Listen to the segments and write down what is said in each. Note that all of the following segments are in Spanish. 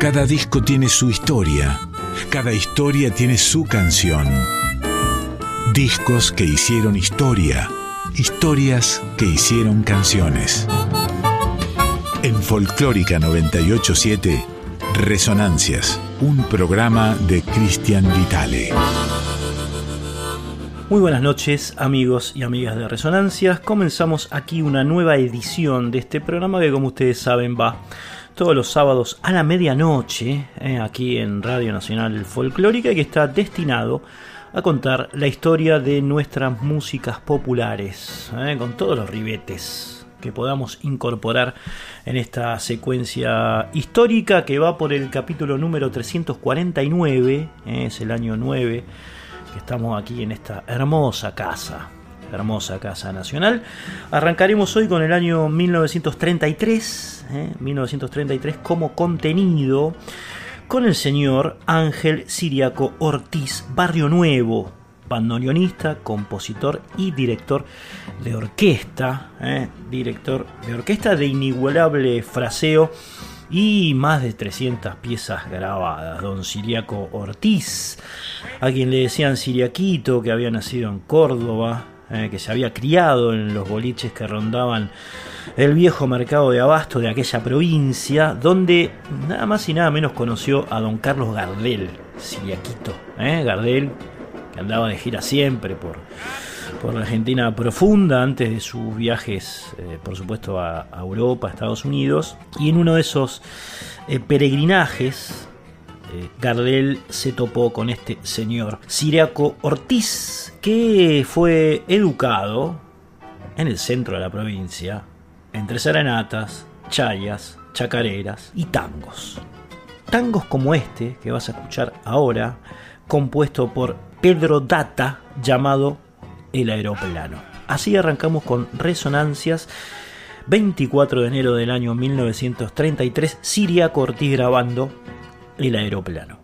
Cada disco tiene su historia, cada historia tiene su canción. Discos que hicieron historia, historias que hicieron canciones. En Folclórica 987, Resonancias, un programa de Cristian Vitale. Muy buenas noches amigos y amigas de Resonancias. Comenzamos aquí una nueva edición de este programa que como ustedes saben va todos los sábados a la medianoche, eh, aquí en Radio Nacional Folclórica, y que está destinado a contar la historia de nuestras músicas populares, eh, con todos los ribetes que podamos incorporar en esta secuencia histórica que va por el capítulo número 349, eh, es el año 9, que estamos aquí en esta hermosa casa hermosa Casa Nacional. Arrancaremos hoy con el año 1933, 1933 ¿eh? como contenido con el señor Ángel Siriaco Ortiz Barrio Nuevo, bandoneonista, compositor y director de orquesta, ¿eh? director de orquesta de inigualable fraseo y más de 300 piezas grabadas. Don Siriaco Ortiz, a quien le decían Siriaquito, que había nacido en Córdoba, eh, que se había criado en los boliches que rondaban el viejo mercado de abasto de aquella provincia, donde nada más y nada menos conoció a don Carlos Gardel, siriaquito, ¿eh? Gardel, que andaba de gira siempre por, por la Argentina profunda antes de sus viajes, eh, por supuesto, a, Europa, a Estados Unidos, y en uno de esos peregrinajes, Gardel se topó con este señor, Siriaco Ortiz, que fue educado en el centro de la provincia, entre serenatas, chayas, chacareras y tangos. Tangos como este que vas a escuchar ahora, compuesto por Pedro Data, llamado El Aeroplano. Así arrancamos con Resonancias. 24 de enero del año 1933, Siria Cortí grabando El Aeroplano.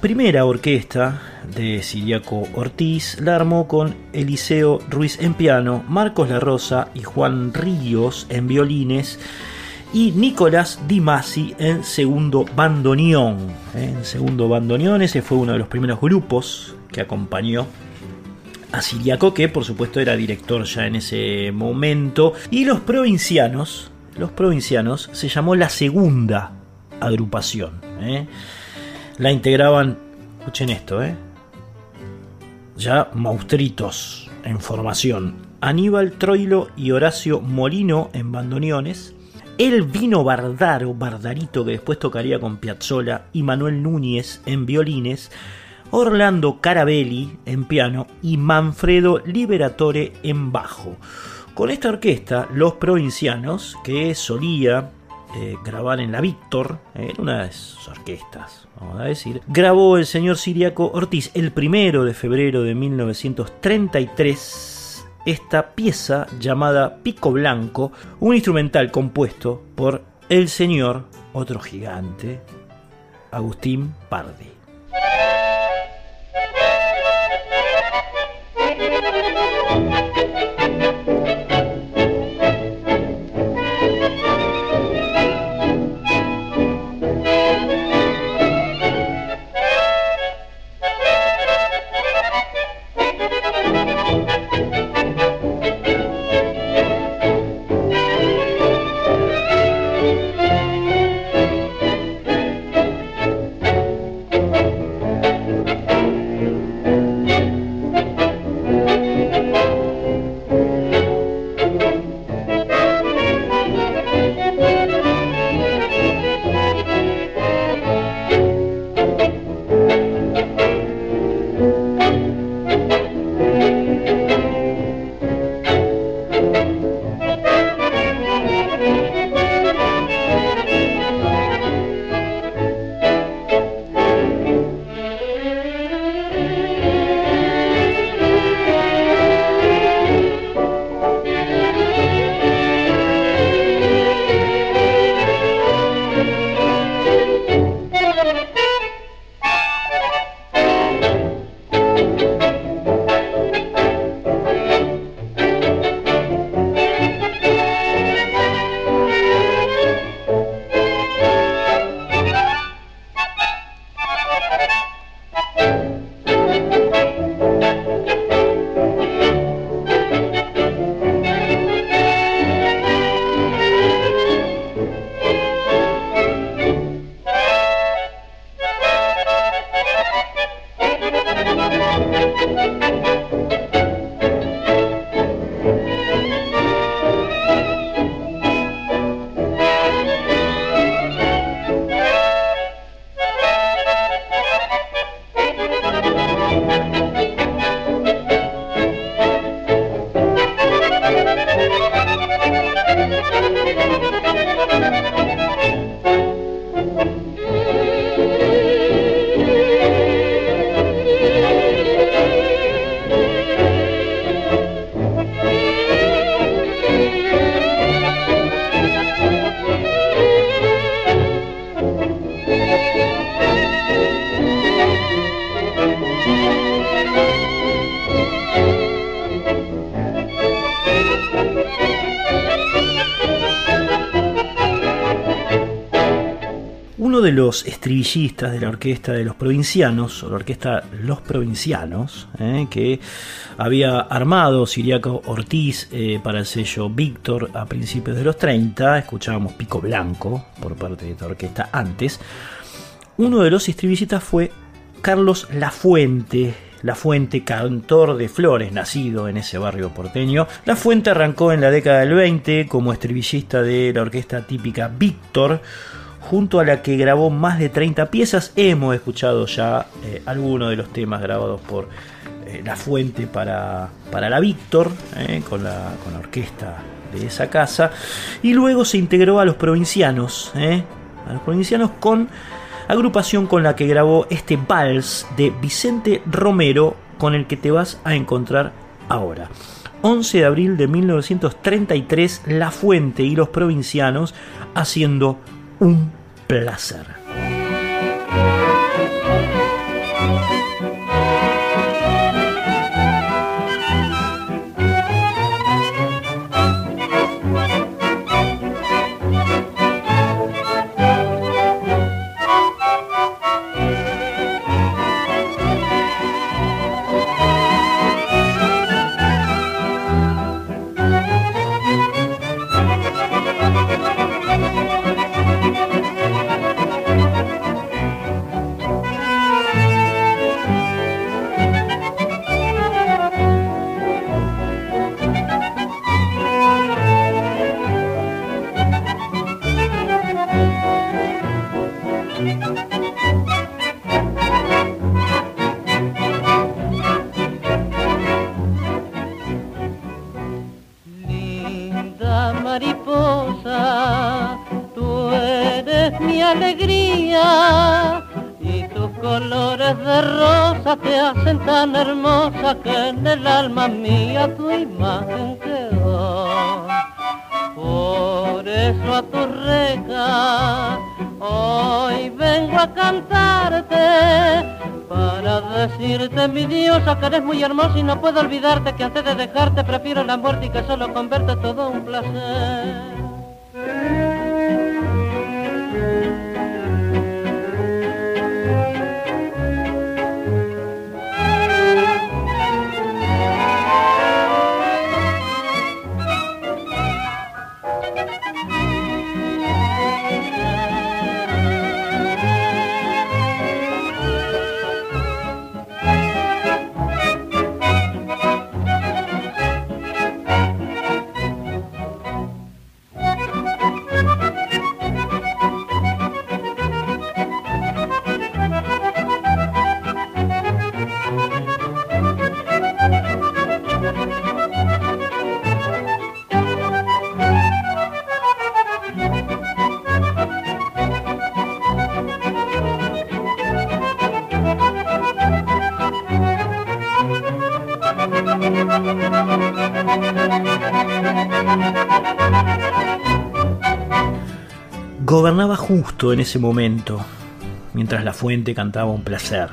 Primera orquesta de Siriaco Ortiz la armó con Eliseo Ruiz en piano, Marcos La Rosa y Juan Ríos en violines y Nicolás Di Masi en segundo bandoneón. En segundo bandoneón, ese fue uno de los primeros grupos que acompañó a Siriaco, que por supuesto era director ya en ese momento. Y los provincianos, los provincianos se llamó la segunda agrupación. ¿eh? La integraban, escuchen esto, ¿eh? ya maustritos en formación. Aníbal Troilo y Horacio Molino en bandoneones. El vino Bardaro, Bardarito, que después tocaría con Piazzolla, y Manuel Núñez en violines. Orlando Carabelli en piano y Manfredo Liberatore en bajo. Con esta orquesta, los provincianos, que solía eh, grabar en la Víctor, en una de sus orquestas, vamos a decir, grabó el señor Siriaco Ortiz el primero de febrero de 1933 esta pieza llamada Pico Blanco, un instrumental compuesto por el señor, otro gigante, Agustín Pardi. Los estribillistas de la orquesta de los provincianos, o la orquesta Los Provincianos, eh, que había armado Siriaco Ortiz eh, para el sello Víctor a principios de los 30, escuchábamos Pico Blanco por parte de esta orquesta antes, uno de los estribillistas fue Carlos Lafuente, la Fuente, cantor de flores, nacido en ese barrio porteño. La Fuente arrancó en la década del 20 como estribillista de la orquesta típica Víctor, junto a la que grabó más de 30 piezas. Hemos escuchado ya eh, algunos de los temas grabados por eh, La Fuente para, para la Víctor, eh, con, la, con, la, orquesta de esa casa. Y luego se integró a los provincianos, a los provincianos con agrupación con la que grabó este vals de Vicente Romero, con el que te vas a encontrar ahora. 11 de abril de 1933, La Fuente y los provincianos haciendo un placer. Olvidarte que antes de dejarte prefiero la muerte y que solo converte todo un placer. Justo en ese momento, mientras la fuente cantaba un placer.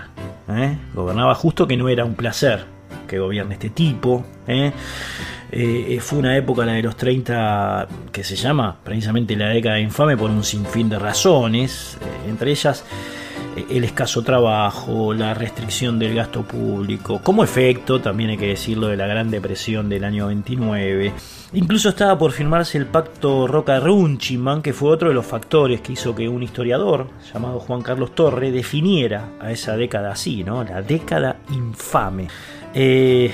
¿eh? Gobernaba justo que no era un placer que gobierne este tipo. ¿eh? Eh, fue una época, la de los 30, que se llama precisamente la década infame por un sinfín de razones, entre ellas el escaso trabajo, la restricción del gasto público, como efecto, también hay que decirlo, de la Gran Depresión del año 29. Incluso estaba por firmarse el pacto Roca-Runchiman, que fue otro de los factores que hizo que un historiador llamado Juan Carlos Torre definiera a esa década así, ¿no? La década infame. Eh,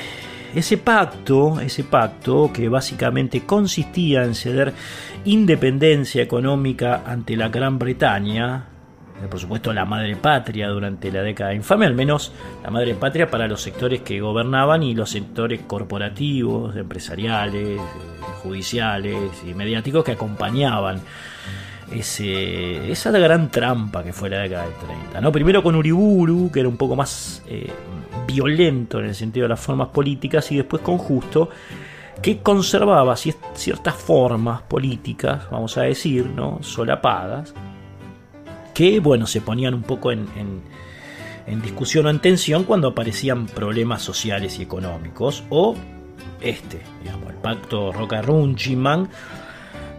ese pacto, ese pacto que básicamente consistía en ceder independencia económica ante la Gran Bretaña, por supuesto la madre patria durante la década infame, al menos la madre patria para los sectores que gobernaban y los sectores corporativos, empresariales, eh, judiciales y mediáticos que acompañaban esa gran trampa que fue la década del 30. ¿no? Primero con Uriburu, que era un poco más eh, violento en el sentido de las formas políticas, y después con Justo, que conservaba ciertas formas políticas, vamos a decir, ¿no? solapadas, que bueno, se ponían un poco en, discusión o en tensión cuando aparecían problemas sociales y económicos, o este, digamos, el pacto Roca-Runchiman,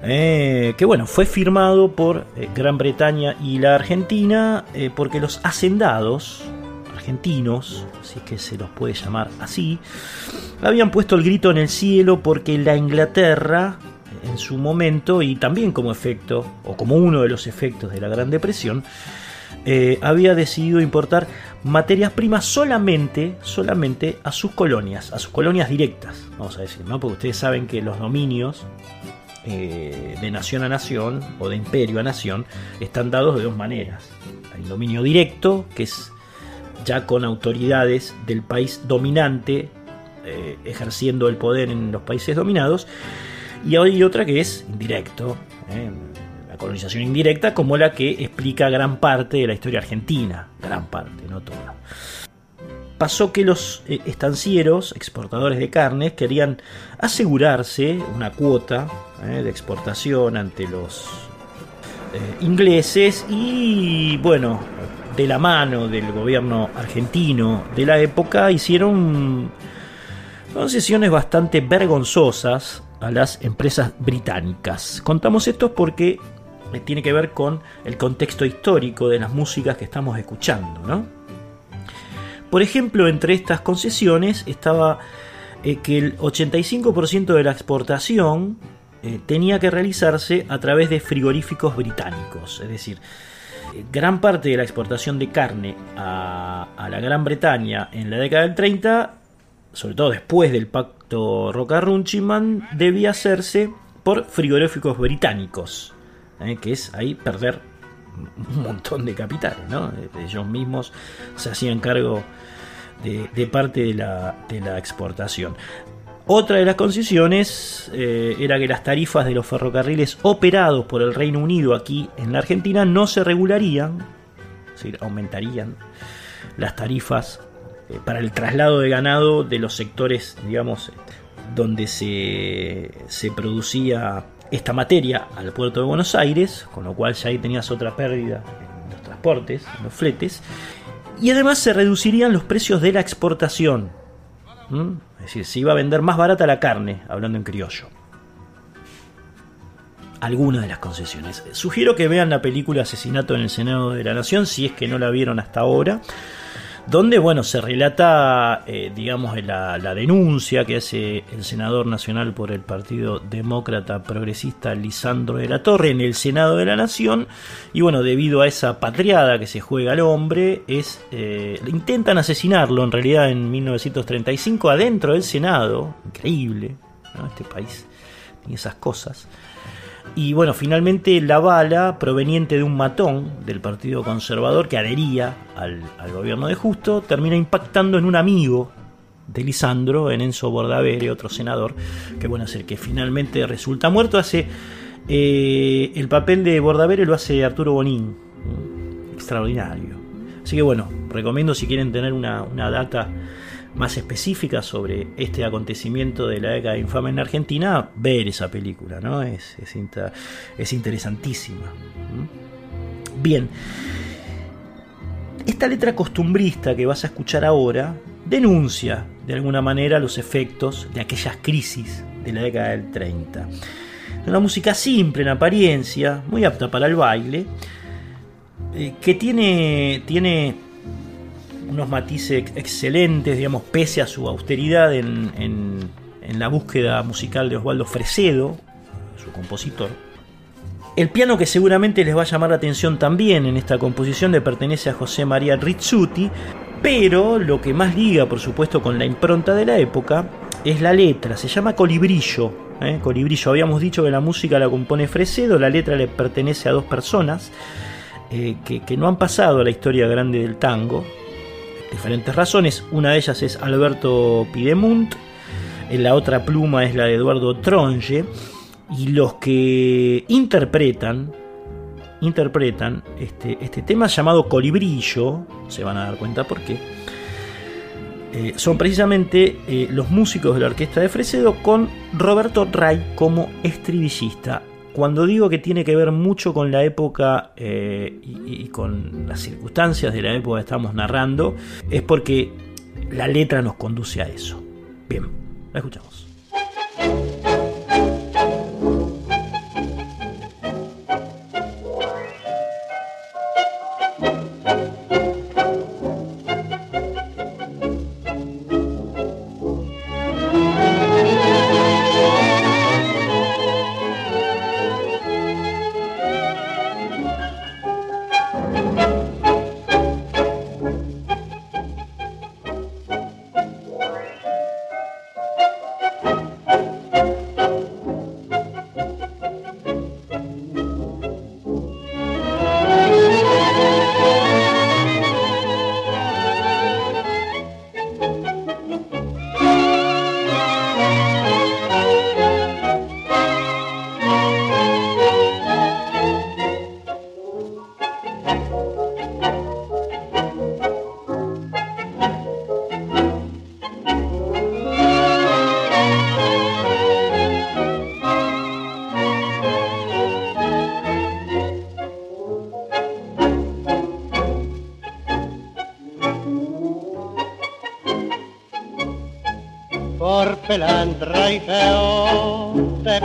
eh, que bueno, fue firmado por eh, Gran Bretaña y la Argentina, eh, porque los hacendados argentinos, si es que se los puede llamar así, habían puesto el grito en el cielo porque la Inglaterra en su momento y también como efecto, o como uno de los efectos de la Gran Depresión, eh, había decidido importar materias primas solamente, solamente a sus colonias, a sus colonias directas, vamos a decir, ¿no? Porque ustedes saben que los dominios eh, de nación a nación o de imperio a nación están dados de dos maneras. Hay dominio directo, que es ya con autoridades del país dominante eh, ejerciendo el poder en los países dominados, y hay otra que es indirecto, ¿eh? la colonización indirecta, como la que explica gran parte de la historia argentina, gran parte, no toda. Pasó que los eh, estancieros, exportadores de carnes, querían asegurarse una cuota ¿eh? de exportación ante los ingleses y bueno, de la mano del gobierno argentino de la época hicieron concesiones bastante vergonzosas a las empresas británicas. Contamos esto porque tiene que ver con el contexto histórico de las músicas que estamos escuchando. ¿no? Por ejemplo, entre estas concesiones estaba eh, que el 85% de la exportación eh, tenía que realizarse a través de frigoríficos británicos. Es decir, gran parte de la exportación de carne a, a la Gran Bretaña en la década del 30 sobre todo después del pacto Roca-Runchiman, debía hacerse por frigoríficos británicos, ¿eh? que es ahí perder un montón de capitales. ¿no? Ellos mismos se hacían cargo de, parte de la, exportación. Otra de las concesiones eh, era que las tarifas de los ferrocarriles operados por el Reino Unido aquí en la Argentina no se regularían, es decir, aumentarían las tarifas para el traslado de ganado de los sectores, digamos, donde se, se producía esta materia al puerto de Buenos Aires, con lo cual ya ahí tenías otra pérdida en los transportes, en los fletes, y además se reducirían los precios de la exportación. Es decir, se iba a vender más barata la carne, hablando en criollo. Algunas de las concesiones. Sugiero que vean la película Asesinato en el Senado de la Nación, si es que no la vieron hasta ahora donde bueno, se relata, eh, digamos, la, denuncia que hace el senador nacional por el Partido Demócrata Progresista Lisandro de la Torre en el Senado de la Nación, y bueno, debido a esa patriada que se juega al hombre, es eh, intentan asesinarlo en realidad en 1935 adentro del Senado, increíble, este país tiene esas cosas. Y bueno, finalmente la bala proveniente de un matón del Partido Conservador que adhería al, gobierno de Justo termina impactando en un amigo de Lisandro, en Enzo Bordavere, otro senador, que bueno, es el que finalmente resulta muerto. Hace eh, el papel de Bordavere lo hace Arturo Bonín, extraordinario. Así que bueno, recomiendo si quieren tener una, una data más específica sobre este acontecimiento de la década infame en Argentina, ver esa película, ¿no? Es, es, interesantísima. Bien, esta letra costumbrista que vas a escuchar ahora denuncia de alguna manera los efectos de aquellas crisis de la década del 30. Una música simple en apariencia, muy apta para el baile, eh, que tiene, tiene unos matices excelentes, digamos, pese a su austeridad en, en, la búsqueda musical de Osvaldo Fresedo, su compositor. El piano que seguramente les va a llamar la atención también en esta composición le pertenece a José María Rizzuti, pero lo que más liga, por supuesto, con la impronta de la época es la letra, se llama Colibrillo. ¿eh? Colibrillo, habíamos dicho que la música la compone Fresedo, la letra le pertenece a dos personas eh, que, que no han pasado a la historia grande del tango, diferentes razones. Una de ellas es Alberto Pidemunt, la otra pluma es la de Eduardo Tronje, y los que interpretan interpretan este, este tema llamado Colibrillo, se van a dar cuenta por qué, eh, son precisamente eh, los músicos de la orquesta de Fresedo con Roberto Ray como estribillista. Cuando digo que tiene que ver mucho con la época eh, y, con las circunstancias de la época que estamos narrando, es porque la letra nos conduce a eso. Bien, la escuchamos.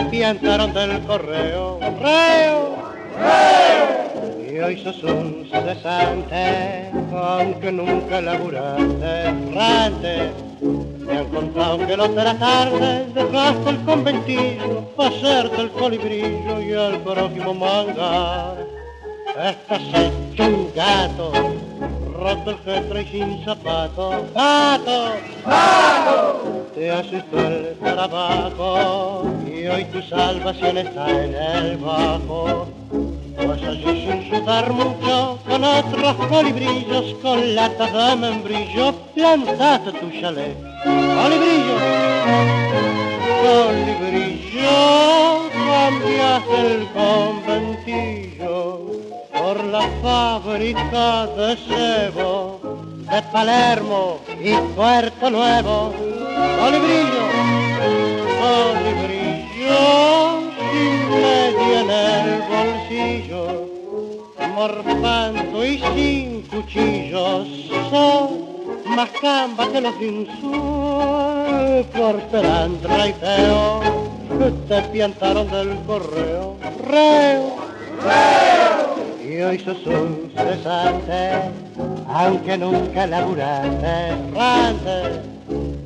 Piantaron del correo, correo, correo. Y hoy sos un cesante, aunque nunca laburaste, errante. Me han contado que los de la dejaste el conventillo, hacerte el colibrillo y el próximo mangar. Estás hecho un gato, roto el cetro y sin zapato. ¡Pato! ¡Pato! Te asustó el trabajo y hoy tu salvación está en el bajo. Pues así sin sudar mucho, con otros colibrillos, con latas de membrillo, plantaste tu chalet. ¡Colibrillo! Colibrillo, cambiaste el conventillo fábrica de cebo de Palermo y Puerto Nuevo. Colibrillo, colibrillo, sin medio en el bolsillo, morfando y sin cuchillos, son más camba que los de por Perandra y feo, te piantaron del correo, reo, reo. Y hoy sos un cesante, aunque nunca laburaste, rante.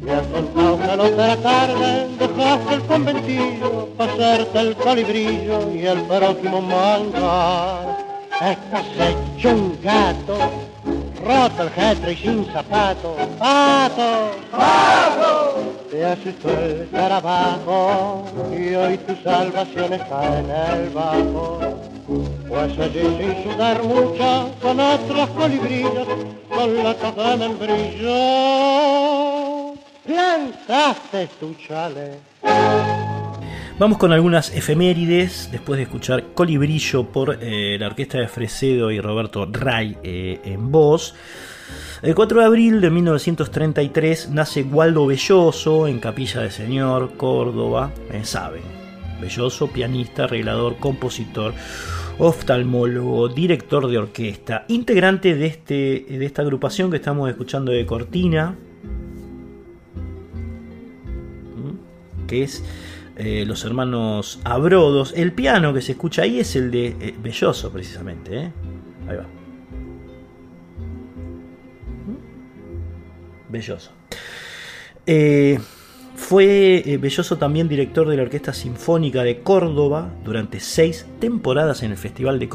Me has contado que a la tarde dejaste el conventillo, pasarte el colibrillo y el próximo mangar. Estás hecho un gato roto el jetro y sin zapato, pato, pato, te asustó el abajo y hoy tu salvación está en el bajo. Pues allí sin sudar mucho, con otros colibrillos, con la caja en brillo, plantaste tu chale. Vamos con algunas efemérides después de escuchar Colibrillo por eh, la orquesta de Fresedo y Roberto Ray eh, en voz. El 4 de abril de 1933 nace Waldo Belloso en Capilla de Señor, Córdoba, eh, saben. Belloso, pianista, arreglador, compositor, oftalmólogo, director de orquesta, integrante de, este, de esta agrupación que estamos escuchando de Cortina, que es eh, los hermanos Abrodos. El piano que se escucha ahí es el de eh, Belloso, precisamente. ¿eh? Ahí va. ¿Mm? Belloso. fue Belloso también director de la Orquesta Sinfónica de Córdoba durante seis temporadas en el Festival de,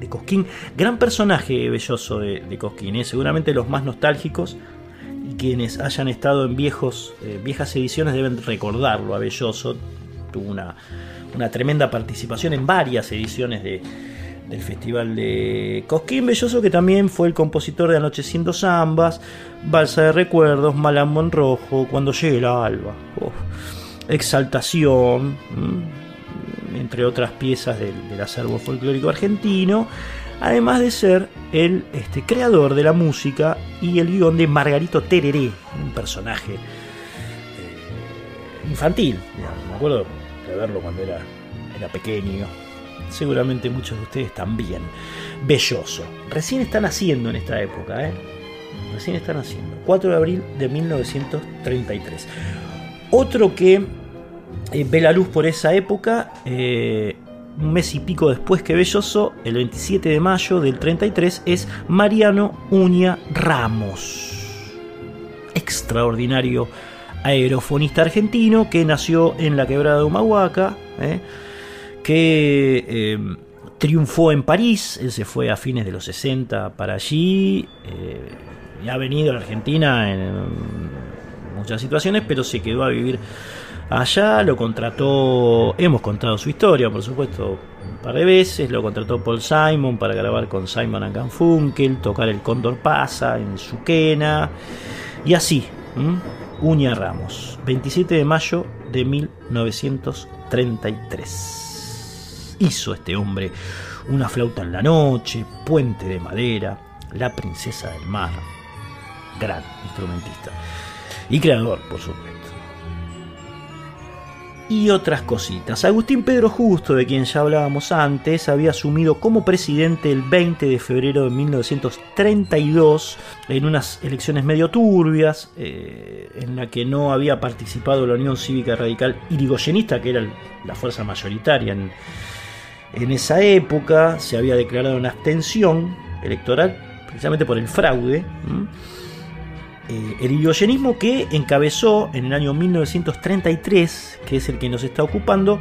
de Cosquín. Gran personaje Belloso de, de Cosquín, seguramente los más nostálgicos y quienes hayan estado en viejos, viejas ediciones deben recordarlo a Belloso tuvo una, tremenda participación en varias ediciones del Festival de Cosquín. Belloso, que también fue el compositor de Anocheciendo Zambas, Balsa de Recuerdos, Malambo Rojo, Cuando llegue la alba, Exaltación, entre otras piezas del, acervo folclórico argentino, además de ser el este, creador de la música y el guion de Margarito Tereré, un personaje eh, infantil, me acuerdo de verlo cuando era, era pequeño. Seguramente muchos de ustedes también. Belloso. Recién están haciendo en esta época, ¿eh? Recién están haciendo. 4 de abril de 1933. Otro que eh, ve la luz por esa época, eh, un mes y pico después que Belloso, el 27 de mayo del 33, es Mariano Uña Ramos. Extraordinario aerofonista argentino que nació en la quebrada de Humahuaca, ¿eh? que eh, triunfó en París, él se fue a fines de los 60 para allí, eh, y ha venido a la Argentina en muchas situaciones, pero se quedó a vivir allá, lo contrató, hemos contado su historia, por supuesto, un par de veces, lo contrató Paul Simon para grabar con Simon Garfunkel, tocar el Cóndor Pasa en Suquena, y así. Uña Ramos, 27 de mayo de 1933. Hizo este hombre una flauta en la noche, puente de madera, la princesa del mar. Gran instrumentista. Y creador, por supuesto y otras cositas. Agustín Pedro Justo, de quien ya hablábamos antes, había asumido como presidente el 20 de febrero de 1932 en unas elecciones medio turbias, eh, en la que no había participado la Unión Cívica Radical Irigoyenista, que era la fuerza mayoritaria en, en esa época, se había declarado una abstención electoral precisamente por el fraude. Eh, el irigoyenismo que encabezó en el año 1933, que es el que nos está ocupando,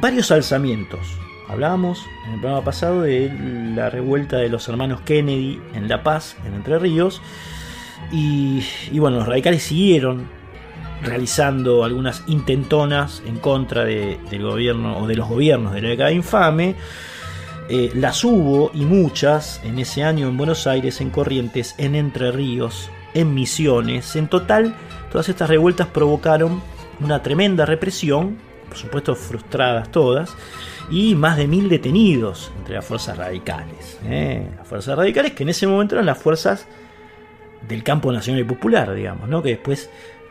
varios alzamientos. Hablábamos en el programa pasado de la revuelta de los hermanos Kennedy en La Paz, en Entre Ríos, y, bueno, los radicales siguieron realizando algunas intentonas en contra del gobierno o de los gobiernos de la década infame. Eh, las hubo y muchas en ese año en Buenos Aires, en Corrientes, en Entre Ríos, en Misiones. En total, todas estas revueltas provocaron una tremenda represión, por supuesto frustradas todas, y más de mil detenidos entre las fuerzas radicales. ¿eh? Las fuerzas radicales que en ese momento eran las fuerzas del campo nacional y popular, digamos, ¿no? que después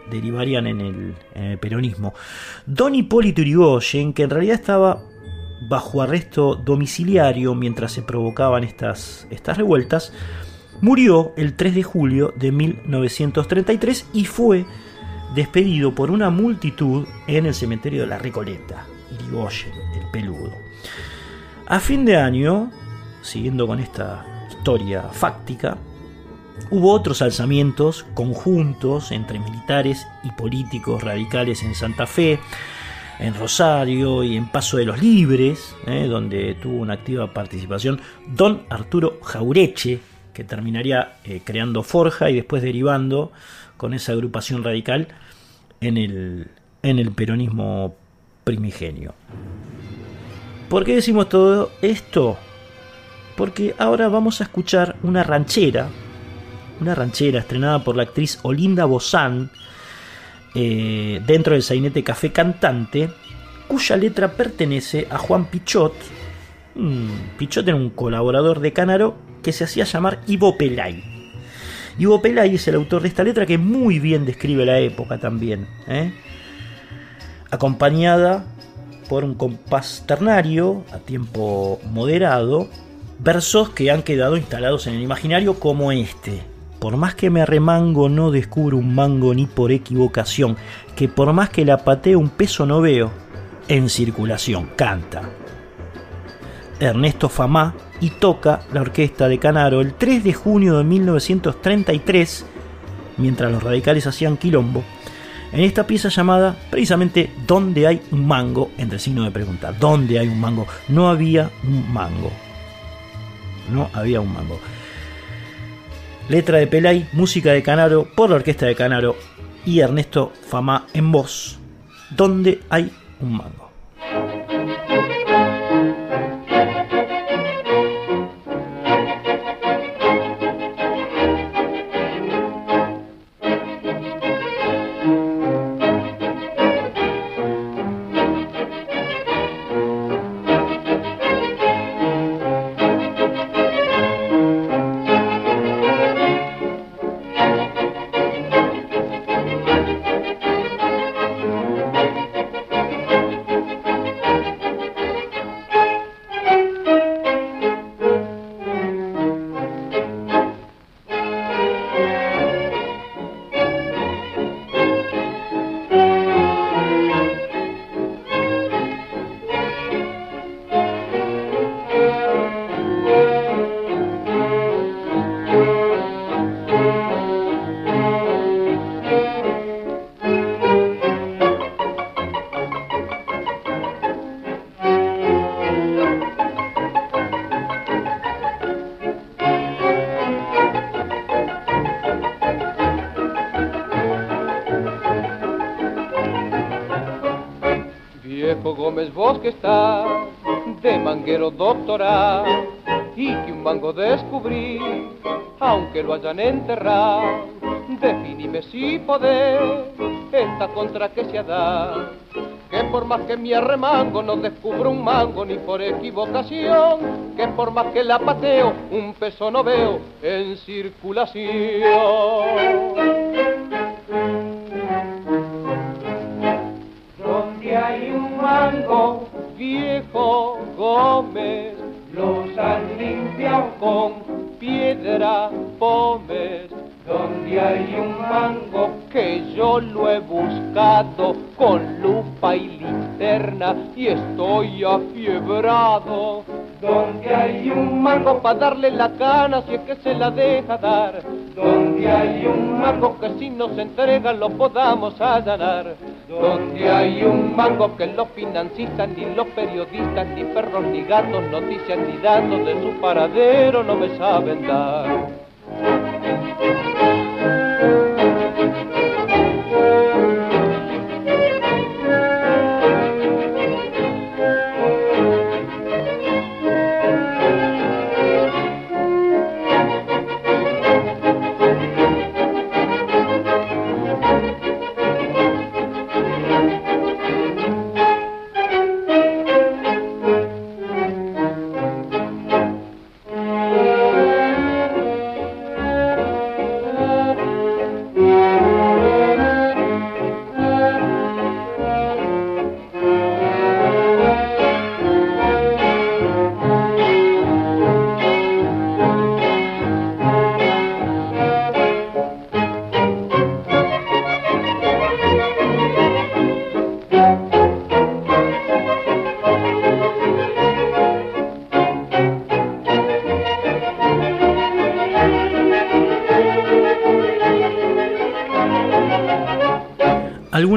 derivarían en el, peronismo. Don Hipólito Yrigoyen, que en realidad estaba bajo arresto domiciliario mientras se provocaban estas, estas revueltas, murió el 3 de julio de 1933 y fue despedido por una multitud en el cementerio de la Recoleta, Irigoyen, el peludo. A fin de año, siguiendo con esta historia fáctica, hubo otros alzamientos conjuntos entre militares y políticos radicales en Santa Fe, en Rosario y en Paso de los Libres, eh, donde tuvo una activa participación don Arturo Jaureche, que terminaría eh, creando Forja y después derivando con esa agrupación radical en el, en el peronismo primigenio. ¿Por qué decimos todo esto? Porque ahora vamos a escuchar una ranchera, una ranchera estrenada por la actriz Olinda Bozán, eh, dentro del sainete Café Cantante, cuya letra pertenece a Juan Pichot. Pichot era un colaborador de Canaro que se hacía llamar Ivo Pelay. Ivo Pelay es el autor de esta letra que muy bien describe la época también. ¿eh? Acompañada por un compás ternario a tiempo moderado, versos que han quedado instalados en el imaginario como este. Por más que me arremango no descubro un mango ni por equivocación, que por más que la pateo un peso no veo, en circulación canta. Ernesto Famá y toca la orquesta de Canaro el 3 de junio de 1933, mientras los radicales hacían quilombo, en esta pieza llamada precisamente ¿Dónde hay un mango? Entre signo de pregunta, ¿dónde hay un mango? No había un mango. No había un mango. Letra de Pelay, música de Canaro por la orquesta de Canaro y Ernesto Famá en voz. ¿Dónde hay un mango? Doctorado y que un mango descubrí, aunque lo hayan enterrado. Definime si poder esta contra que se ha dado, que por más que mi arremango no descubro un mango ni por equivocación, que por más que la pateo un peso no veo en circulación. Donde hay un mango viejo Gómez los han limpiado con piedra pómez donde hay un mango que yo lo he buscado con lupa y linterna y estoy afiebrado. Donde hay un mango para darle la cana si es que se la deja dar. Donde hay un mango que si nos entrega lo podamos allanar donde hay un mango que los financistas ni los periodistas ni perros ni gatos noticias ni datos de su paradero no me saben dar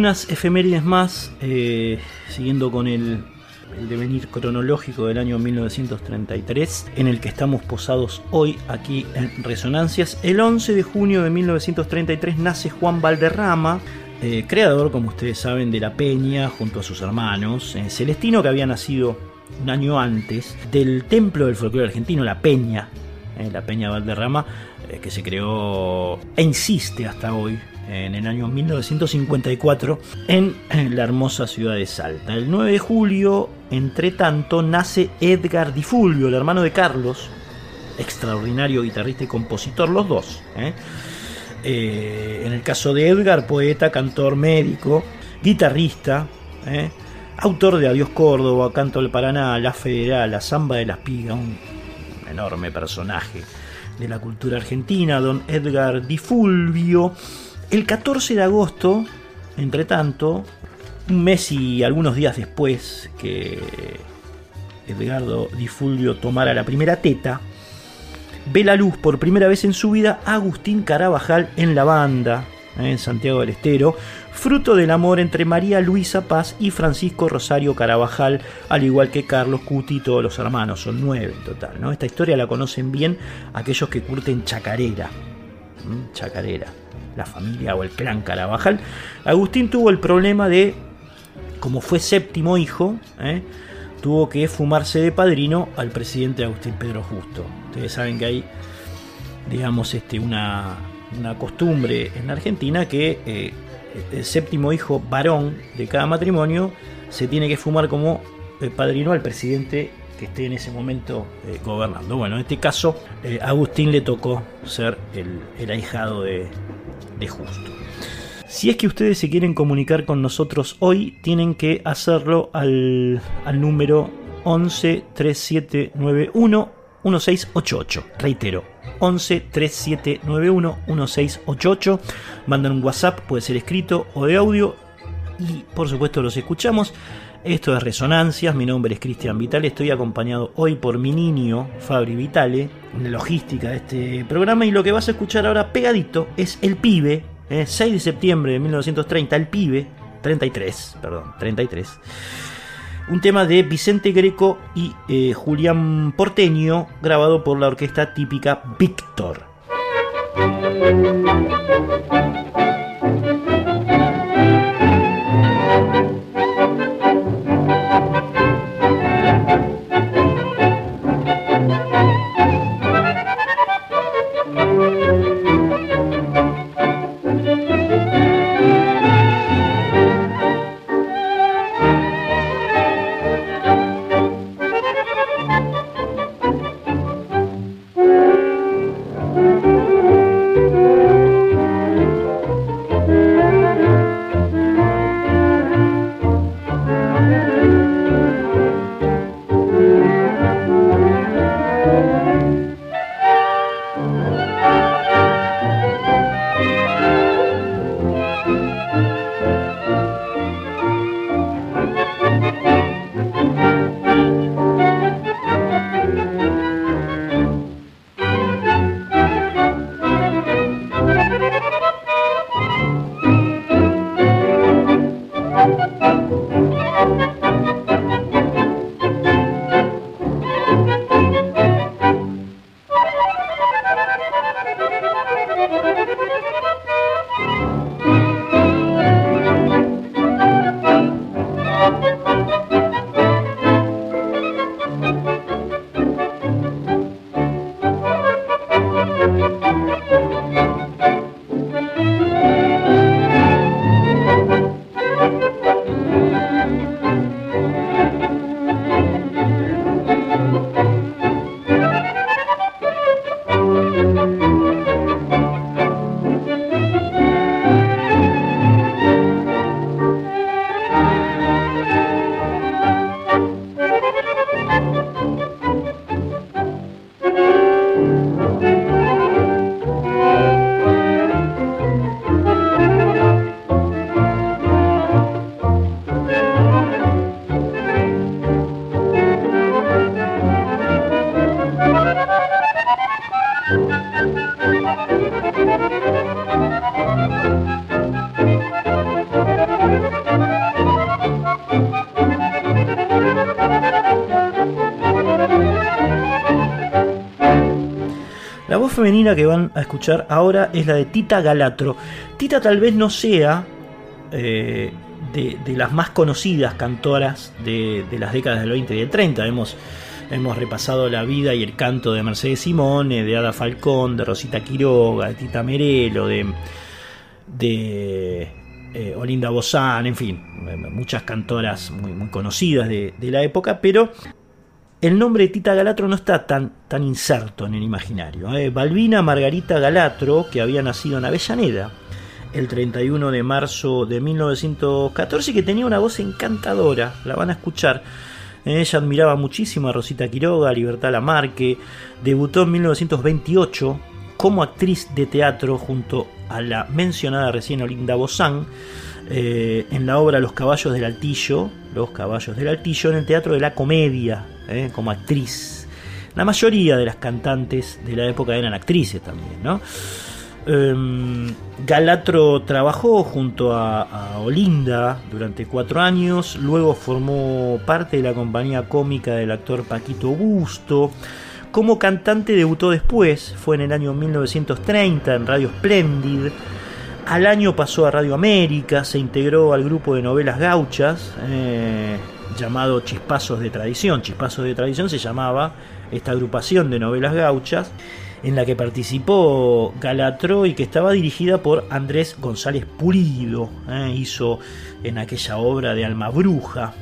algunas efemérides más, eh, siguiendo con el, devenir cronológico del año 1933, en el que estamos posados hoy aquí en Resonancias. El 11 de junio de 1933 nace Juan Valderrama, eh, creador, como ustedes saben, de La Peña junto a sus hermanos. Eh, Celestino, que había nacido un año antes, del templo del folclore argentino, La Peña, La Peña Valderrama, que se creó e insiste hasta hoy en el año 1954 en la hermosa ciudad de Salta. El 9 de julio, entre tanto, nace Edgar Di Fulvio, el hermano de Carlos, extraordinario guitarrista y compositor, los dos. ¿eh? Eh, en el caso de Edgar, poeta, cantor, médico, guitarrista, ¿eh? autor de Adiós Córdoba, Canto del Paraná, La Federal, La Zamba de las Pigas, un enorme personaje de la cultura argentina, don Edgar Di Fulvio. El 14 de agosto, entre tanto, un mes y algunos días después que Edgardo Di Fulvio tomara la primera teta, ve la luz por primera vez en su vida Agustín Carabajal en la banda, ¿eh? en Santiago del Estero, fruto del amor entre María Luisa Paz y Francisco Rosario Carabajal, al igual que Carlos Cuti y todos los hermanos, son nueve en total. ¿no? Esta historia la conocen bien aquellos que curten chacarera. Chacarera, la familia o el clan Carabajal. Agustín tuvo el problema de, como fue séptimo hijo, ¿eh? tuvo que fumarse de padrino al presidente Agustín Pedro Justo. Ustedes saben que hay, digamos, este, una, una costumbre en Argentina que eh, el séptimo hijo varón de cada matrimonio se tiene que fumar como eh, padrino al presidente que esté en ese momento gobernando. Bueno, en este caso, Agustín le tocó ser el, el ahijado de, de Justo. Si es que ustedes se quieren comunicar con nosotros hoy, tienen que hacerlo al, al número 11 3791 1688. Reitero, 11 3791 1688. Mandan un WhatsApp, puede ser escrito o de audio. Y por supuesto los escuchamos. Esto es Resonancias, mi nombre es Cristian Vitale, estoy acompañado hoy por mi niño Fabri Vitale, en la logística de este programa y lo que vas a escuchar ahora pegadito es El Pibe, eh, 6 de septiembre de 1930, El Pibe, 33, perdón, 33. Un tema de Vicente Greco y eh, Julián Porteño, grabado por la orquesta típica Víctor. Que van a escuchar ahora es la de Tita Galatro. Tita tal vez no sea eh, de, las más conocidas cantoras de, las décadas del 20 y del 30. Hemos, hemos repasado la vida y el canto de Mercedes Simone, de Ada Falcón, de Rosita Quiroga, de Tita Merelo, de, de eh, Olinda Bozán, en fin, muchas cantoras muy, muy conocidas de, la época, pero el nombre de Tita Galatro no está tan, tan inserto en el imaginario. ¿eh? Balbina Margarita Galatro, que había nacido en Avellaneda el 31 de marzo de 1914 y que tenía una voz encantadora, la van a escuchar. Ella admiraba muchísimo a Rosita Quiroga, Libertad Lamarque, debutó en 1928 como actriz de teatro junto a la mencionada recién Olinda Bozán eh, en la obra Los caballos del Altillo, Los caballos del Altillo en el Teatro de la Comedia, eh, como actriz. La mayoría de las cantantes de la época eran actrices también. Em, Galatro trabajó junto a, a, Olinda durante cuatro años, luego formó parte de la compañía cómica del actor Paquito Busto, como cantante debutó después, fue en el año 1930 en Radio Splendid. Al año pasó a Radio América, se integró al grupo de novelas gauchas eh, llamado Chispazos de Tradición. Chispazos de Tradición se llamaba esta agrupación de novelas gauchas en la que participó Galatro y que estaba dirigida por Andrés González Pulido. Eh, hizo en aquella obra de Alma Bruja.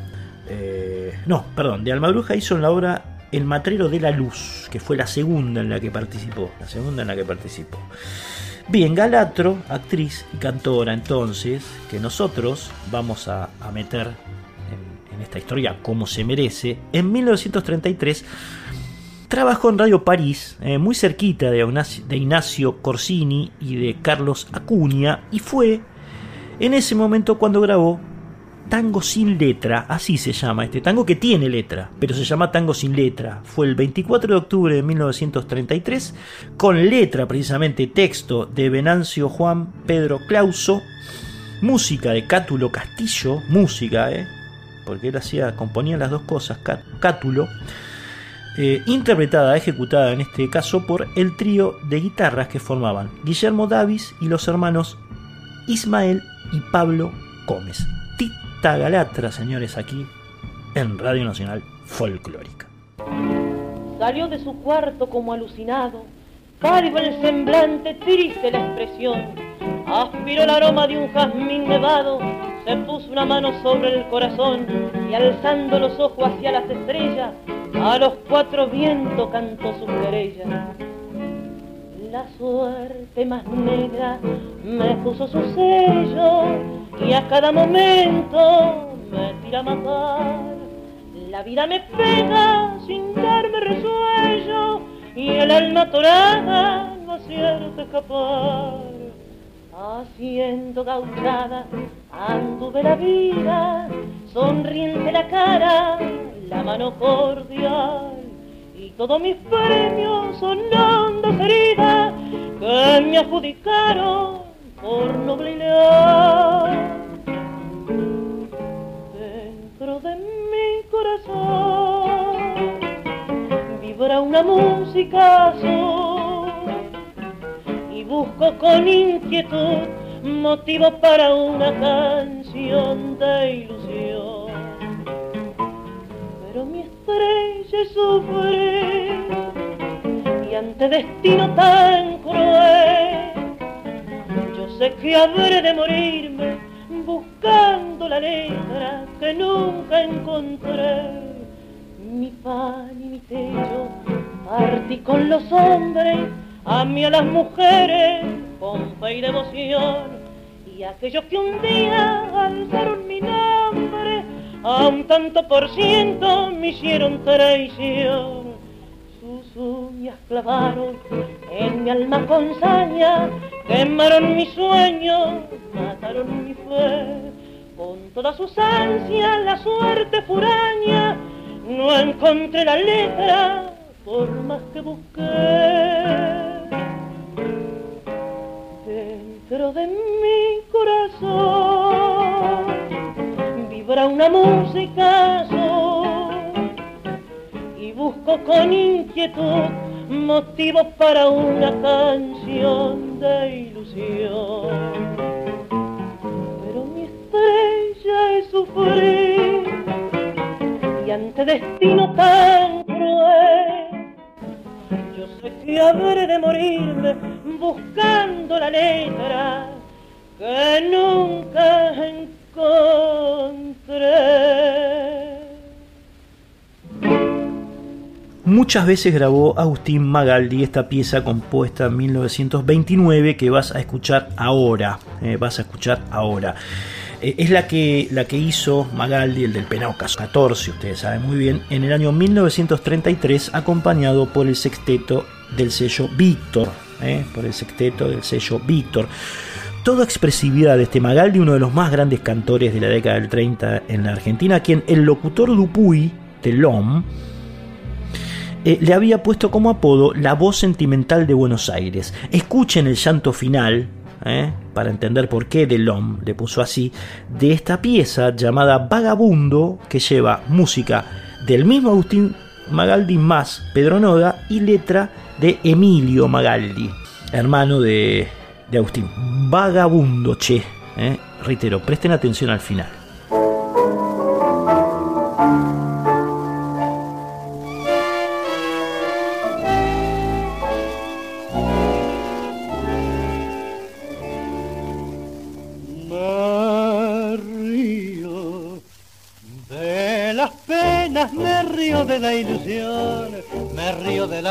Eh, no, perdón, de Alma Bruja hizo en la obra el Matrero de la Luz, que fue la segunda en la que participó. La segunda en la que participó. Bien, Galatro, actriz y cantora entonces, que nosotros vamos a, meter en, esta historia como se merece, en 1933 trabajó en Radio París, eh, muy cerquita de de Ignacio Corsini y de Carlos Acuña, y fue en ese momento cuando grabó Tango sin letra, así se llama este tango que tiene letra, pero se llama Tango sin letra. Fue el 24 de octubre de 1933, con letra precisamente, texto de Venancio Juan Pedro Clauso, música de Cátulo Castillo, música, ¿eh? Porque él hacía, componía las dos cosas, Cátulo, eh, interpretada, ejecutada en este caso por el trío de guitarras que formaban Guillermo Davis y los hermanos Ismael y Pablo Gómez. Galatra, señores, aquí en Radio Nacional Folclórica. Salió de su cuarto como alucinado, pálido el semblante, triste la expresión. Aspiró el aroma de un jazmín nevado, se puso una mano sobre el corazón y alzando los ojos hacia las estrellas, a los cuatro vientos cantó su querella. La suerte más negra me puso su sello y a cada momento me tira a matar. La vida me pega sin darme resuello y el alma atorada no acierta escapar. Haciendo gauchada anduve la vida, sonriente la cara, la mano cordial y todos mis premios son hondas heridas que me adjudicaron por noble Dentro de mi corazón vibra una música azul y busco con inquietud motivo para una canción de ilusión. Pero mi estrella sufre y ante destino tan cruel sé que habré de morirme buscando la letra que nunca encontré. Mi pan y mi techo partí con los hombres, a mí a las mujeres con fe y devoción. Y aquellos que un día alzaron mi nombre, a un tanto por ciento me hicieron traición sus uñas clavaron en mi alma con saña, quemaron mi sueño, mataron mi fe. Con todas sus ansias, la suerte furaña, no encontré la letra por más que busqué. Dentro de mi corazón vibra una música azul busco con inquietud motivo para una canción de ilusión. Pero mi estrella es sufrir y ante destino tan cruel, yo que habré de morirme buscando la letra que nunca encontré. Muchas veces grabó Agustín Magaldi esta pieza compuesta en 1929 que vas a escuchar ahora. eh, vas a escuchar ahora. Eh, es la que, la que hizo Magaldi, el del Penao Caso 14, ustedes saben muy bien, en el año 1933, acompañado por el sexteto del sello Víctor. eh, por el sexteto del sello Víctor. Toda expresividad de este Magaldi, uno de los más grandes cantores de la década del 30 en la Argentina, a quien el locutor Dupuy de LOM eh, le había puesto como apodo la voz sentimental de Buenos Aires. Escuchen el llanto final, eh, para entender por qué Delom le puso así, de esta pieza llamada Vagabundo, que lleva música del mismo Agustín Magaldi más Pedro Noda y letra de Emilio Magaldi, hermano de, de Agustín. Vagabundo, che. eh. Reitero, presten atención al final.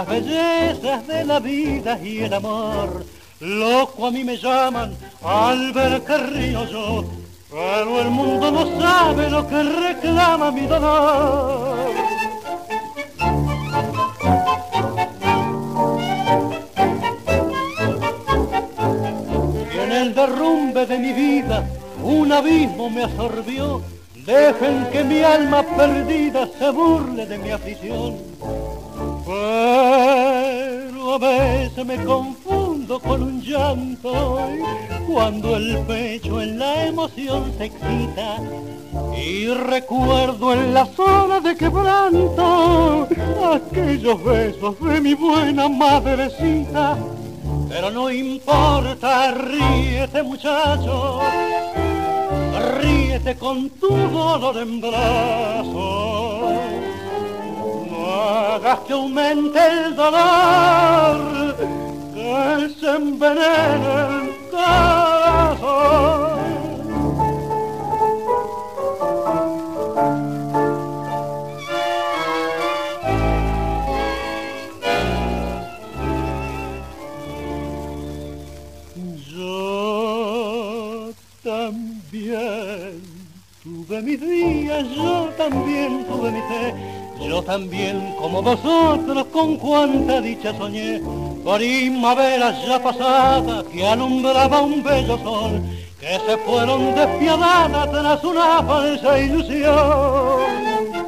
Las bellezas de la vida y el amor. Loco a mí me llaman al ver que río yo, pero el mundo no sabe lo que reclama mi dolor. Y en el derrumbe de mi vida un abismo me absorbió. Dejen que mi alma perdida se burle de mi aflicción. Pero a veces me confundo con un llanto cuando el pecho en la emoción se excita y recuerdo en las horas de quebranto aquellos besos de mi buena madrecita. Pero no importa, ríete muchacho, ríete con tu dolor en brazos. No hagas que aumente el dolor, que se envenene el corazón. Yo también tuve mis días, yo también tuve mi fe, yo también como vosotros con cuánta dicha soñé, primaveras ya pasadas que alumbraba un bello sol, que se fueron despiadadas tras una falsa ilusión.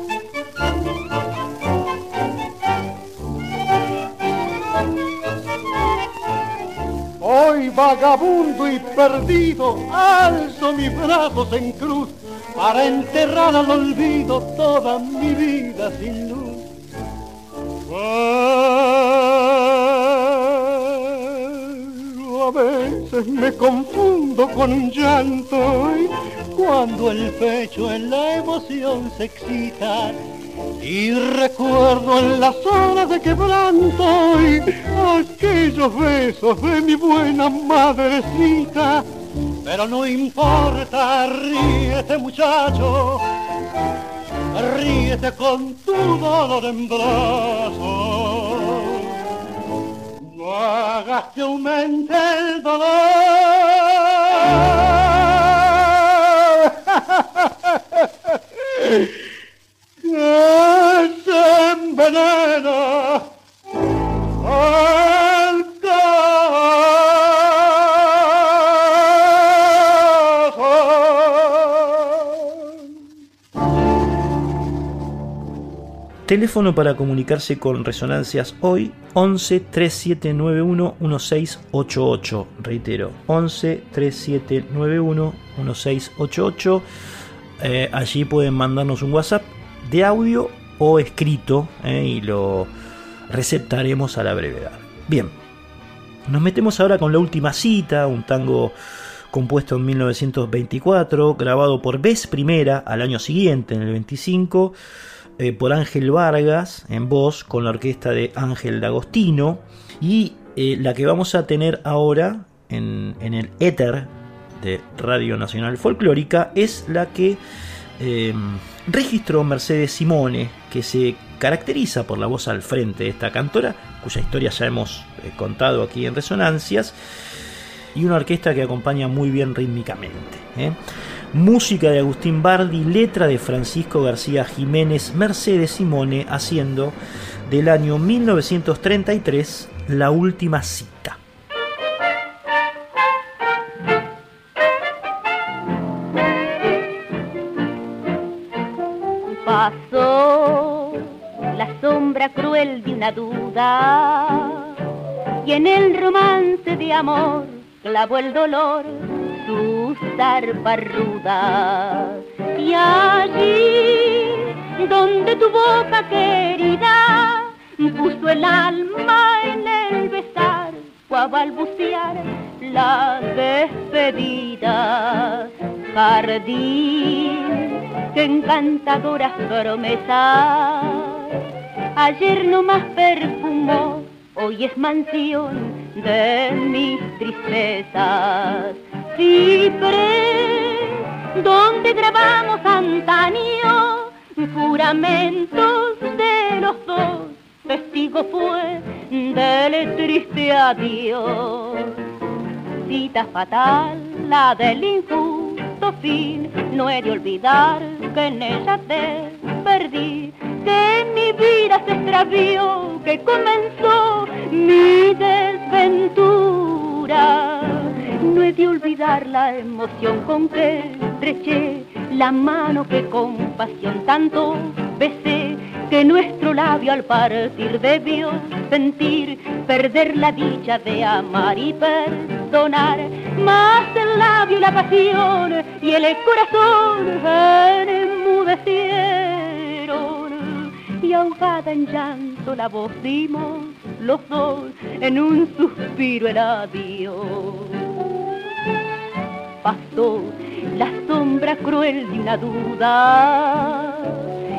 Hoy vagabundo y perdido, alzo mis brazos en cruz para enterrar al olvido toda mi vida sin luz. A veces me confundo con un llanto y cuando el pecho en la emoción se excita y recuerdo en las horas de quebranto y aquellos besos de mi buena madrecita. Pero no importa, ríete muchacho, ríete con tu dolor en brazos. No hagas que aumente el dolor. Teléfono para comunicarse con Resonancias hoy 11 3791 1688. Reitero, 11 3791 1688. Eh, allí pueden mandarnos un WhatsApp de audio o escrito eh, y lo receptaremos a la brevedad. Bien, nos metemos ahora con la última cita, un tango compuesto en 1924, grabado por vez primera al año siguiente, en el 25, eh, por Ángel Vargas en voz con la orquesta de Ángel D'Agostino y eh, la que vamos a tener ahora en, el éter de Radio Nacional Folclórica es la que em, registró Mercedes Simone, que se caracteriza por la voz al frente de esta cantora, cuya historia ya hemos eh, contado aquí en Resonancias, y una orquesta que acompaña muy bien rítmicamente. Música de Agustín Bardi, letra de Francisco García Jiménez, Mercedes Simone, haciendo del año 1933 la última cita. Cruel de una duda y en el romance de amor clavó el dolor tus zarpas rudas. Y allí, donde tu boca querida puso el alma en el besar, fue a balbucear la despedida. Jardín, que encantadoras promesas, ayer no más perfumó, hoy es mansión de mis tristezas. Cifre donde grabamos antaño juramentos de los dos, testigo fue del triste adiós. Cita fatal, la del injusto fin, no he de olvidar que en ella te perdí, que mi vida se extravió, que comenzó mi desventura. No he de olvidar la emoción con que estreché la mano que con pasión tanto besé, que nuestro labio al partir debió sentir, perder la dicha de amar y perdonar, más el labio y la pasión y el corazón enmudecieron, y ahogada en llanto la voz dimos los dos en un suspiro el adiós. Pasó la sombra cruel de una duda.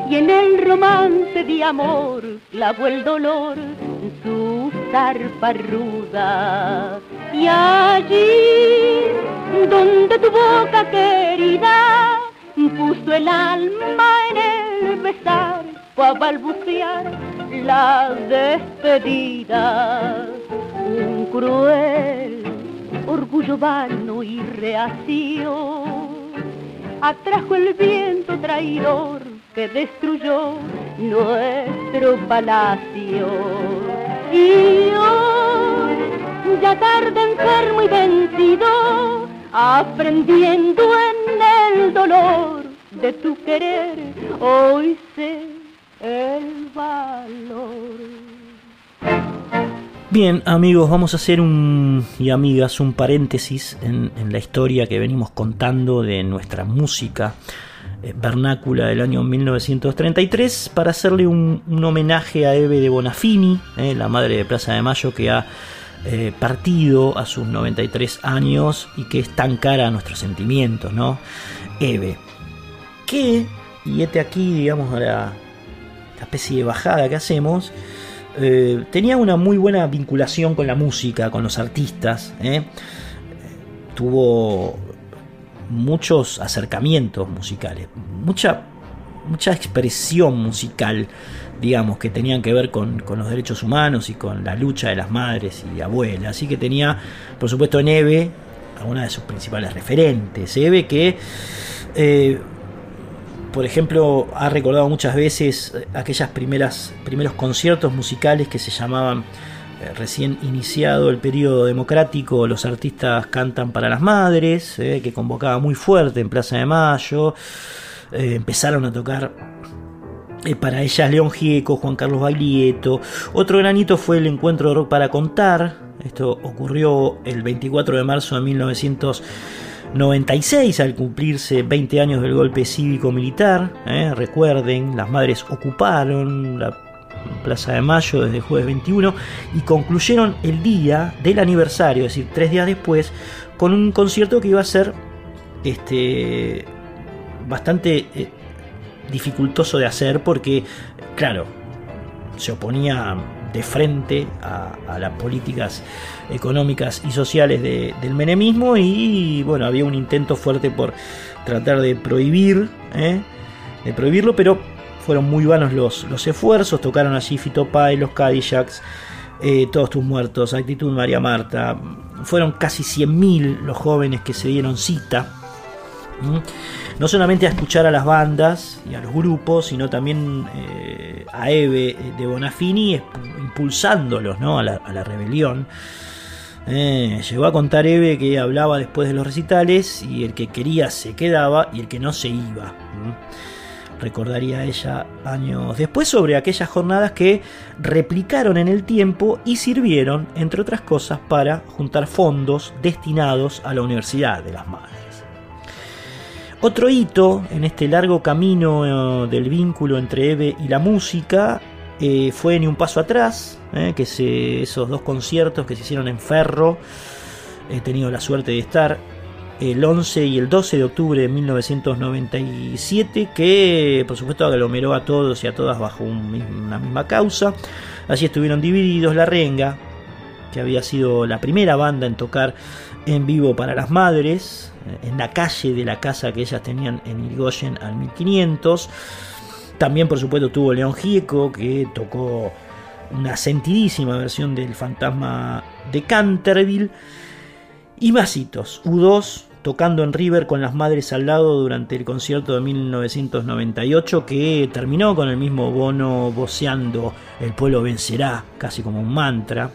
Y en el romance de amor clavó el dolor su zarpa ruda. Y allí, donde tu boca querida puso el alma en el besar, fue a balbucear la despedida. Un cruel orgullo vano y reacio, atrajo el viento traidor que destruyó nuestro palacio. Y hoy, ya tarde enfermo y vencido, aprendiendo en el dolor de tu querer, hoy sé el valor. Bien, amigos, vamos a hacer un y amigas un paréntesis en, la historia que venimos contando de nuestra música eh, vernácula del año 1933 para hacerle un, homenaje a Eve de Bonafini, eh, la madre de Plaza de Mayo que ha eh, partido a sus 93 años y que es tan cara a nuestros sentimientos, ¿no? Eve, que, y este aquí, digamos, la, la especie de bajada que hacemos, eh, tenía una muy buena vinculación con la música, con los artistas. ¿eh? Tuvo muchos acercamientos musicales, mucha, mucha expresión musical, digamos, que tenían que ver con, los derechos humanos y con la lucha de las madres y abuelas. Así que tenía, por supuesto, en Eve a una de sus principales referentes. Eve que eh, por ejemplo, ha recordado muchas veces eh, aquellas primeras primeros conciertos musicales que se llamaban eh, recién iniciado el periodo democrático, los artistas cantan para las madres, eh, que convocaba muy fuerte en Plaza de Mayo. empezaron a tocar para ellas León Gieco, Juan Carlos Baglietto. Otro granito fue el encuentro de rock para contar. Esto ocurrió el 24 de marzo de 1900. 96 al cumplirse 20 años del golpe cívico-militar. ¿eh? Recuerden, las madres ocuparon la Plaza de Mayo desde jueves 21 y concluyeron el día del aniversario, es decir, tres días después, con un concierto que iba a ser este, bastante eh, dificultoso de hacer porque, claro, se oponía de frente a, las políticas económicas y sociales del menemismo y bueno, había un intento fuerte por tratar de prohibir, ¿eh? de prohibirlo, pero fueron muy vanos los, los esfuerzos, tocaron allí Fito Pai, los Cadillacs, eh, Todos tus muertos, Actitud María Marta, fueron casi 100.000 los jóvenes que se dieron cita no solamente a escuchar a las bandas y a los grupos, sino también eh, a Eve de Bonafini impulsándolos a, la, rebelión. Eh, llegó a contar Eve que hablaba después de los recitales y el que quería se quedaba y el que no se iba. Recordaría ella años después sobre aquellas jornadas que replicaron en el tiempo y sirvieron, entre otras cosas, para juntar fondos destinados a la Universidad de las Madres. Otro hito en este largo camino eh, del vínculo entre Eve y la música eh, fue Ni un paso atrás, eh, que se, esos dos conciertos que se hicieron en Ferro, he tenido la suerte de estar el 11 y el 12 de octubre de 1997, que por supuesto aglomeró a todos y a todas bajo una misma causa. Allí estuvieron divididos La Renga, que había sido la primera banda en tocar en vivo para las madres, en la calle de la casa que ellas tenían en Irigoyen al 1500. También, por supuesto, tuvo León Gieco, que tocó una sentidísima versión del Fantasma de Canterville. Y masitos, U2 tocando en River con las madres al lado durante el concierto de 1998 que terminó con el mismo Bono voceando El pueblo vencerá, casi como un mantra.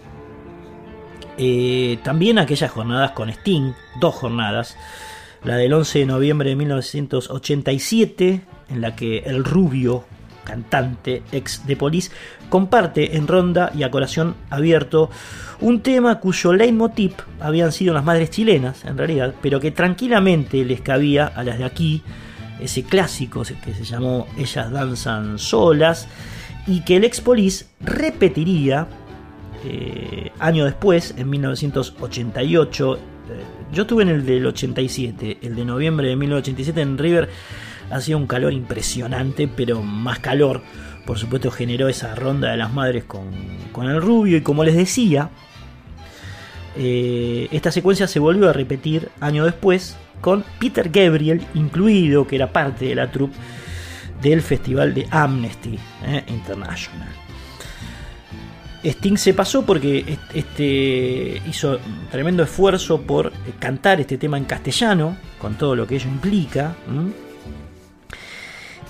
Eh, también aquellas jornadas con Sting, dos jornadas, la del 11 de noviembre de 1987, en la que el rubio cantante ex de Police comparte en ronda y a corazón abierto un tema cuyo leitmotiv habían sido las madres chilenas, en realidad, pero que tranquilamente les cabía a las de aquí, ese clásico que se llamó Ellas danzan solas, y que el ex Police repetiría eh, año después, en 1988. Eh, yo estuve en el del 87, el de noviembre de 1987 en River. Hacía un calor impresionante, pero más calor, por supuesto, generó esa ronda de las madres con, el rubio. Y como les decía, eh, esta secuencia se volvió a repetir año después con Peter Gabriel incluido, que era parte de la troupe del festival de Amnesty International. Sting se pasó porque este hizo tremendo esfuerzo por cantar este tema en castellano, con todo lo que ello implica.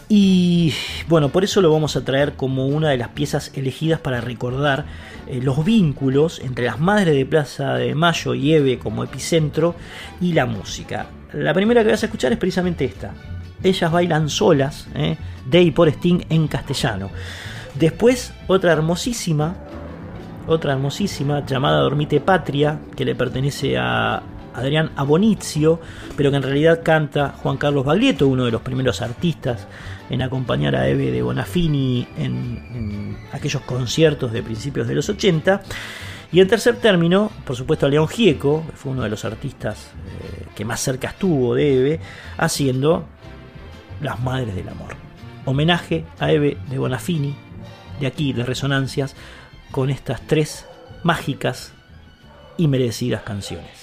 Y bueno, por eso lo vamos a traer como una de las piezas elegidas para recordar eh, los vínculos entre las madres de Plaza de Mayo y Eve como epicentro y la música. La primera que vas a escuchar es precisamente esta. Ellas bailan solas, ¿eh? de y por Sting en castellano. Después, otra hermosísima otra hermosísima llamada Dormite Patria, que le pertenece a Adrián Abonizio, pero que en realidad canta Juan Carlos Baglietto, uno de los primeros artistas en acompañar a Eve de Bonafini en, aquellos conciertos de principios de los 80. Y en tercer término, por supuesto, a León Gieco, que fue uno de los artistas eh, que más cerca estuvo de Eve, haciendo Las Madres del Amor. Homenaje a Eve de Bonafini, de aquí, de Resonancias, con estas tres mágicas y merecidas canciones.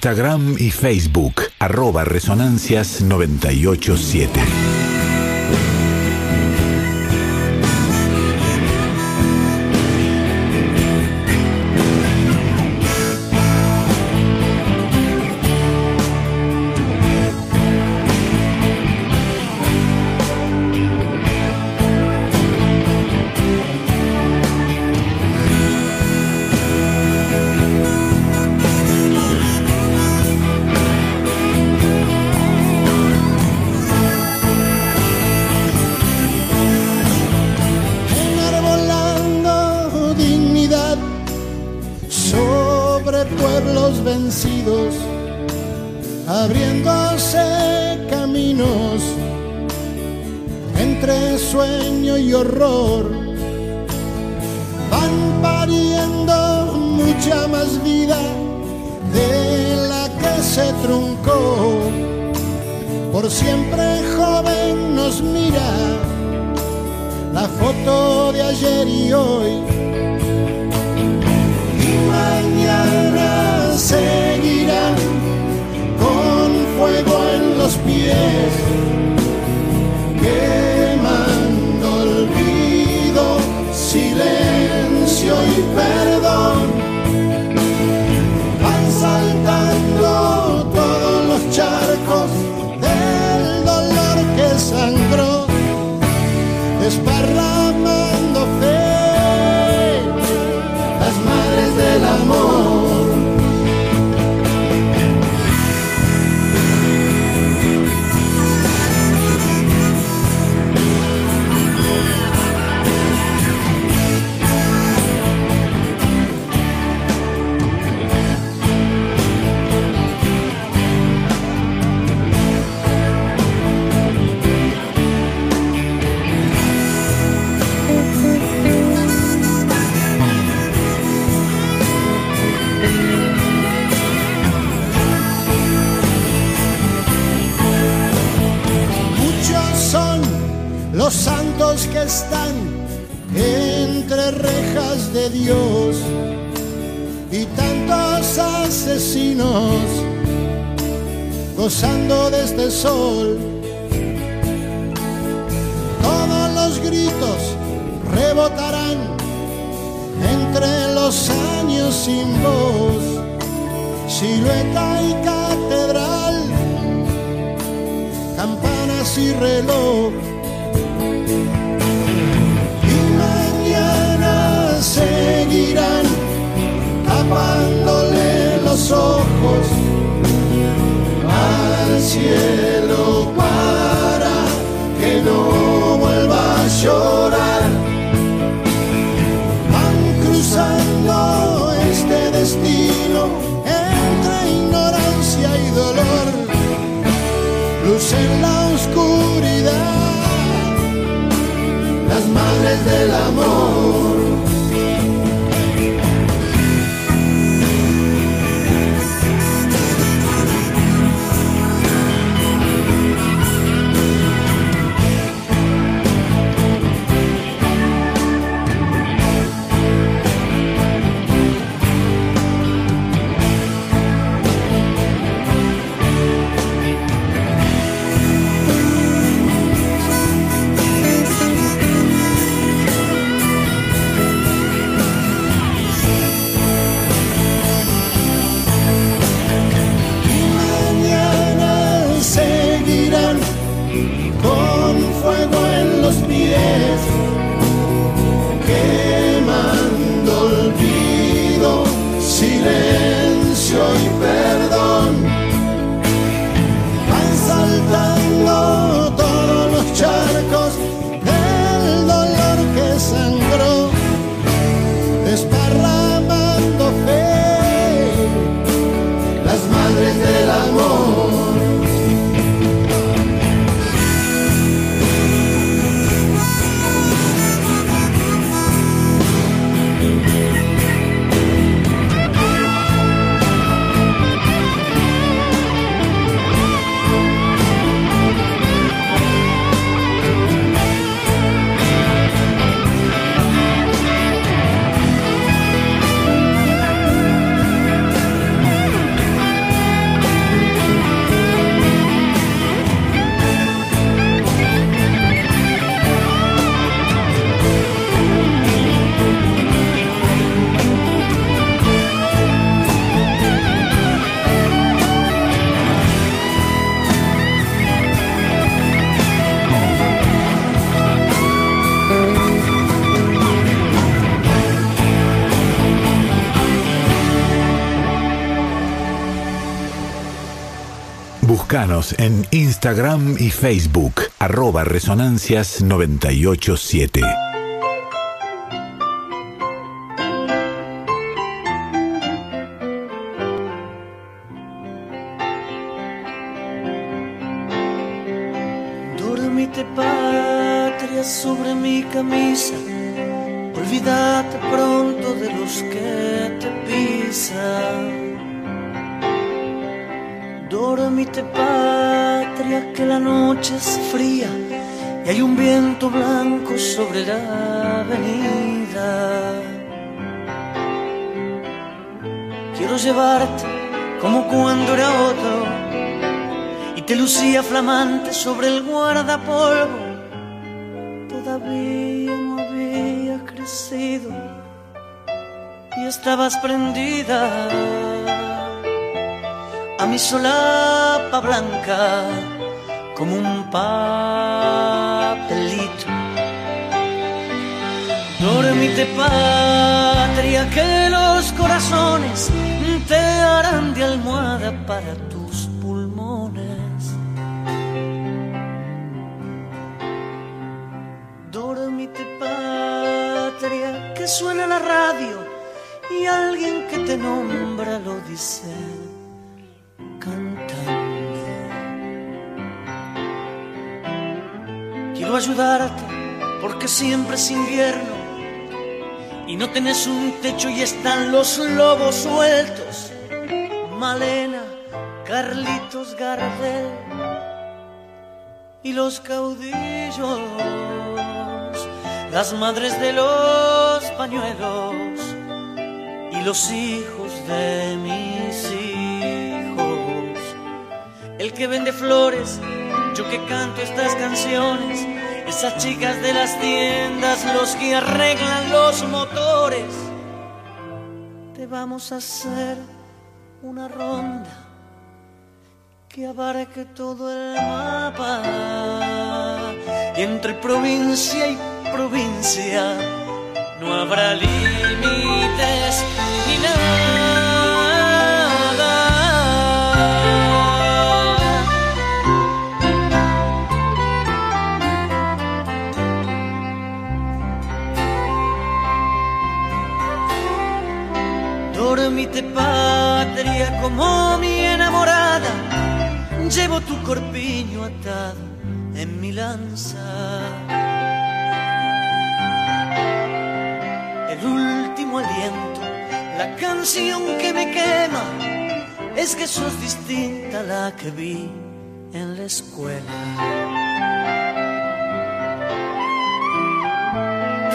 Instagram y Facebook, arroba resonancias987. En Instagram y Facebook, arroba resonancias987. Sobre el guardapolvo. Todavía no había crecido y estabas prendida a mi solapa blanca como un papelito. Dormite patria que los corazones te harán de almohada para tus te nombra lo dice cantando. Quiero ayudarte porque siempre es invierno y no tenés un techo y están los lobos sueltos. Malena, Carlitos Gardel y los caudillos, las madres de los pañuelos y los hijos de mis hijos. El que vende flores, yo que canto estas canciones, esas chicas de las tiendas, los que arreglan los motores. Te vamos a hacer una ronda que abarque todo el mapa. Y entre provincia y provincia no habrá límites ni nada. Dormite patria como mi enamorada, llevo tu corpiño atado en mi lanza. Canción que me quema, es que sos distinta a la que vi en la escuela.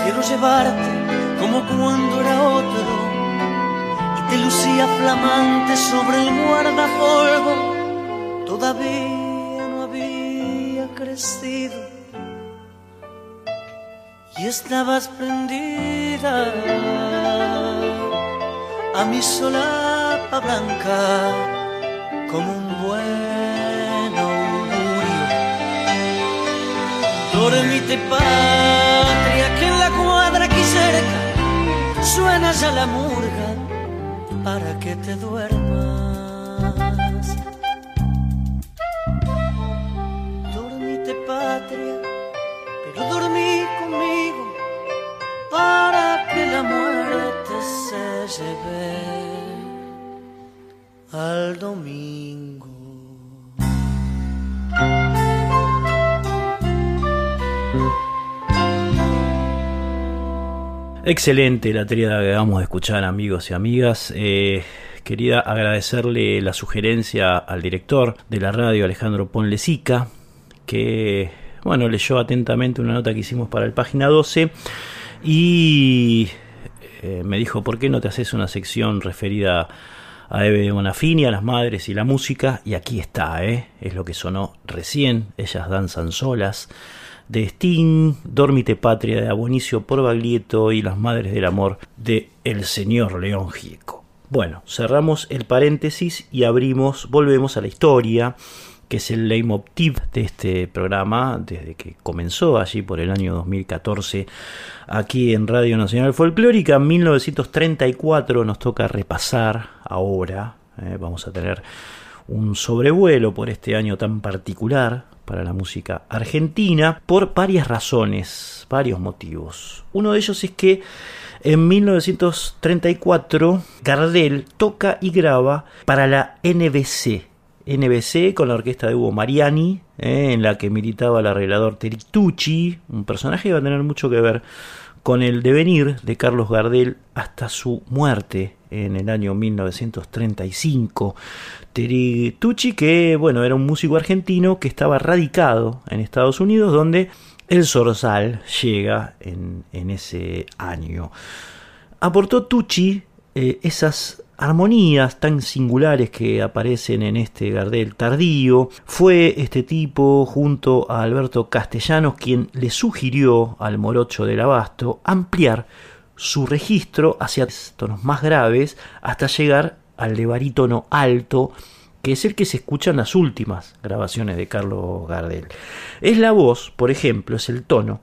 Quiero llevarte como cuando era otro y te lucía flamante sobre el guardapolvo. Todavía no había crecido y estabas prendida a mi solapa blanca como un buen augurio. Dormite patria que en la cuadra aquí cerca suena ya la murga para que te duermas. Se lleve al domingo. Excelente la tríada que vamos a escuchar, amigos y amigas. Eh, quería agradecerle la sugerencia al director de la radio, Alejandro Ponlesica, que bueno, leyó atentamente una nota que hicimos para el página 12 y eh, me dijo, ¿por qué no te haces una sección referida a Eve Bonafini, a las madres y la música? Y aquí está, ¿eh? es lo que sonó recién, ellas danzan solas de Sting, Dormite Patria de Abonicio por Baglietto y Las Madres del Amor de El Señor León Gieco. Bueno, cerramos el paréntesis y abrimos, volvemos a la historia, que es el leitmotiv de este programa desde que comenzó allí por el año 2014 aquí en Radio Nacional Folclórica. En 1934 nos toca repasar ahora, eh, vamos a tener un sobrevuelo por este año tan particular para la música argentina por varias razones, varios motivos. Uno de ellos es que en 1934 Gardel toca y graba para la NBC, NBC con la orquesta de Hugo Mariani, eh, en la que militaba el arreglador Teritucci, un personaje que va a tener mucho que ver con el devenir de Carlos Gardel hasta su muerte en el año 1935. Teritucci, que bueno, era un músico argentino que estaba radicado en Estados Unidos, donde el Zorzal llega en, ese año. Aportó Tucci eh, esas armonías tan singulares que aparecen en este Gardel tardío. Fue este tipo, junto a Alberto Castellanos, quien le sugirió al morocho del abasto ampliar su registro hacia tonos más graves hasta llegar al de barítono alto que es el que se escucha en las últimas grabaciones de Carlos Gardel. Es la voz, por ejemplo, es el tono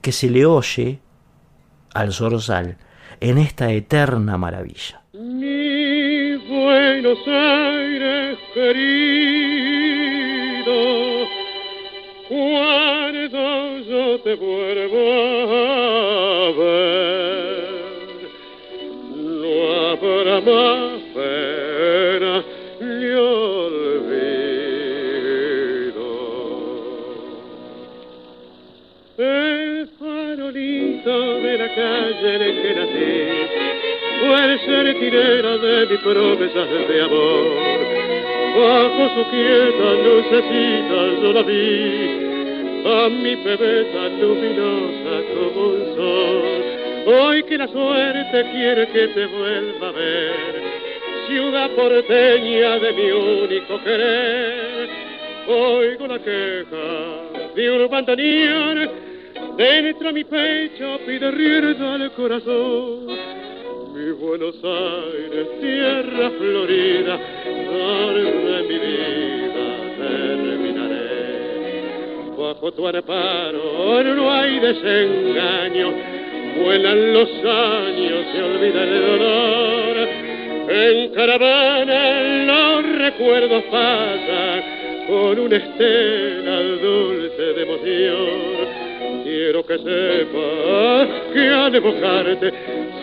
que se le oye al zorzal en esta eterna maravilla. Mi Buenos Aires querido, cuando yo te vuelvo a ver, no habrá más el que nací puede ser tirera de mi promesas de amor. Bajo su quieta lucecita yo la vi, a mi bebé tan luminosa como un sol. Hoy que la suerte quiere que te vuelva a ver, ciudad porteña de mi único querer, oigo la queja de un bandoneón, dentro de mi pecho pide rienda al corazón mi Buenos Aires, tierra florida, de mi vida terminaré. Bajo tu amparo no hay desengaño, vuelan los años, se olvida el dolor. En caravana los recuerdos pasan con una estela dulce de emoción quiero que sepas que al evocarte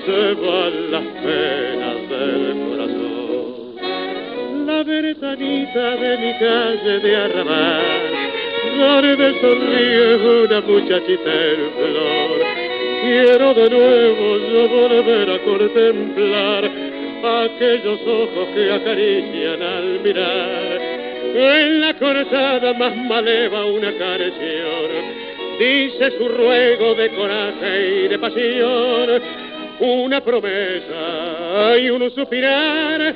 se van las penas del corazón. La ventanita de mi calle de arrabal, donde sonríe una muchachita en flor. Quiero de nuevo yo volver a contemplar aquellos ojos que acarician al mirar. En la cortada más maleva una canción dice su ruego de coraje y de pasión, una promesa y un suspirar,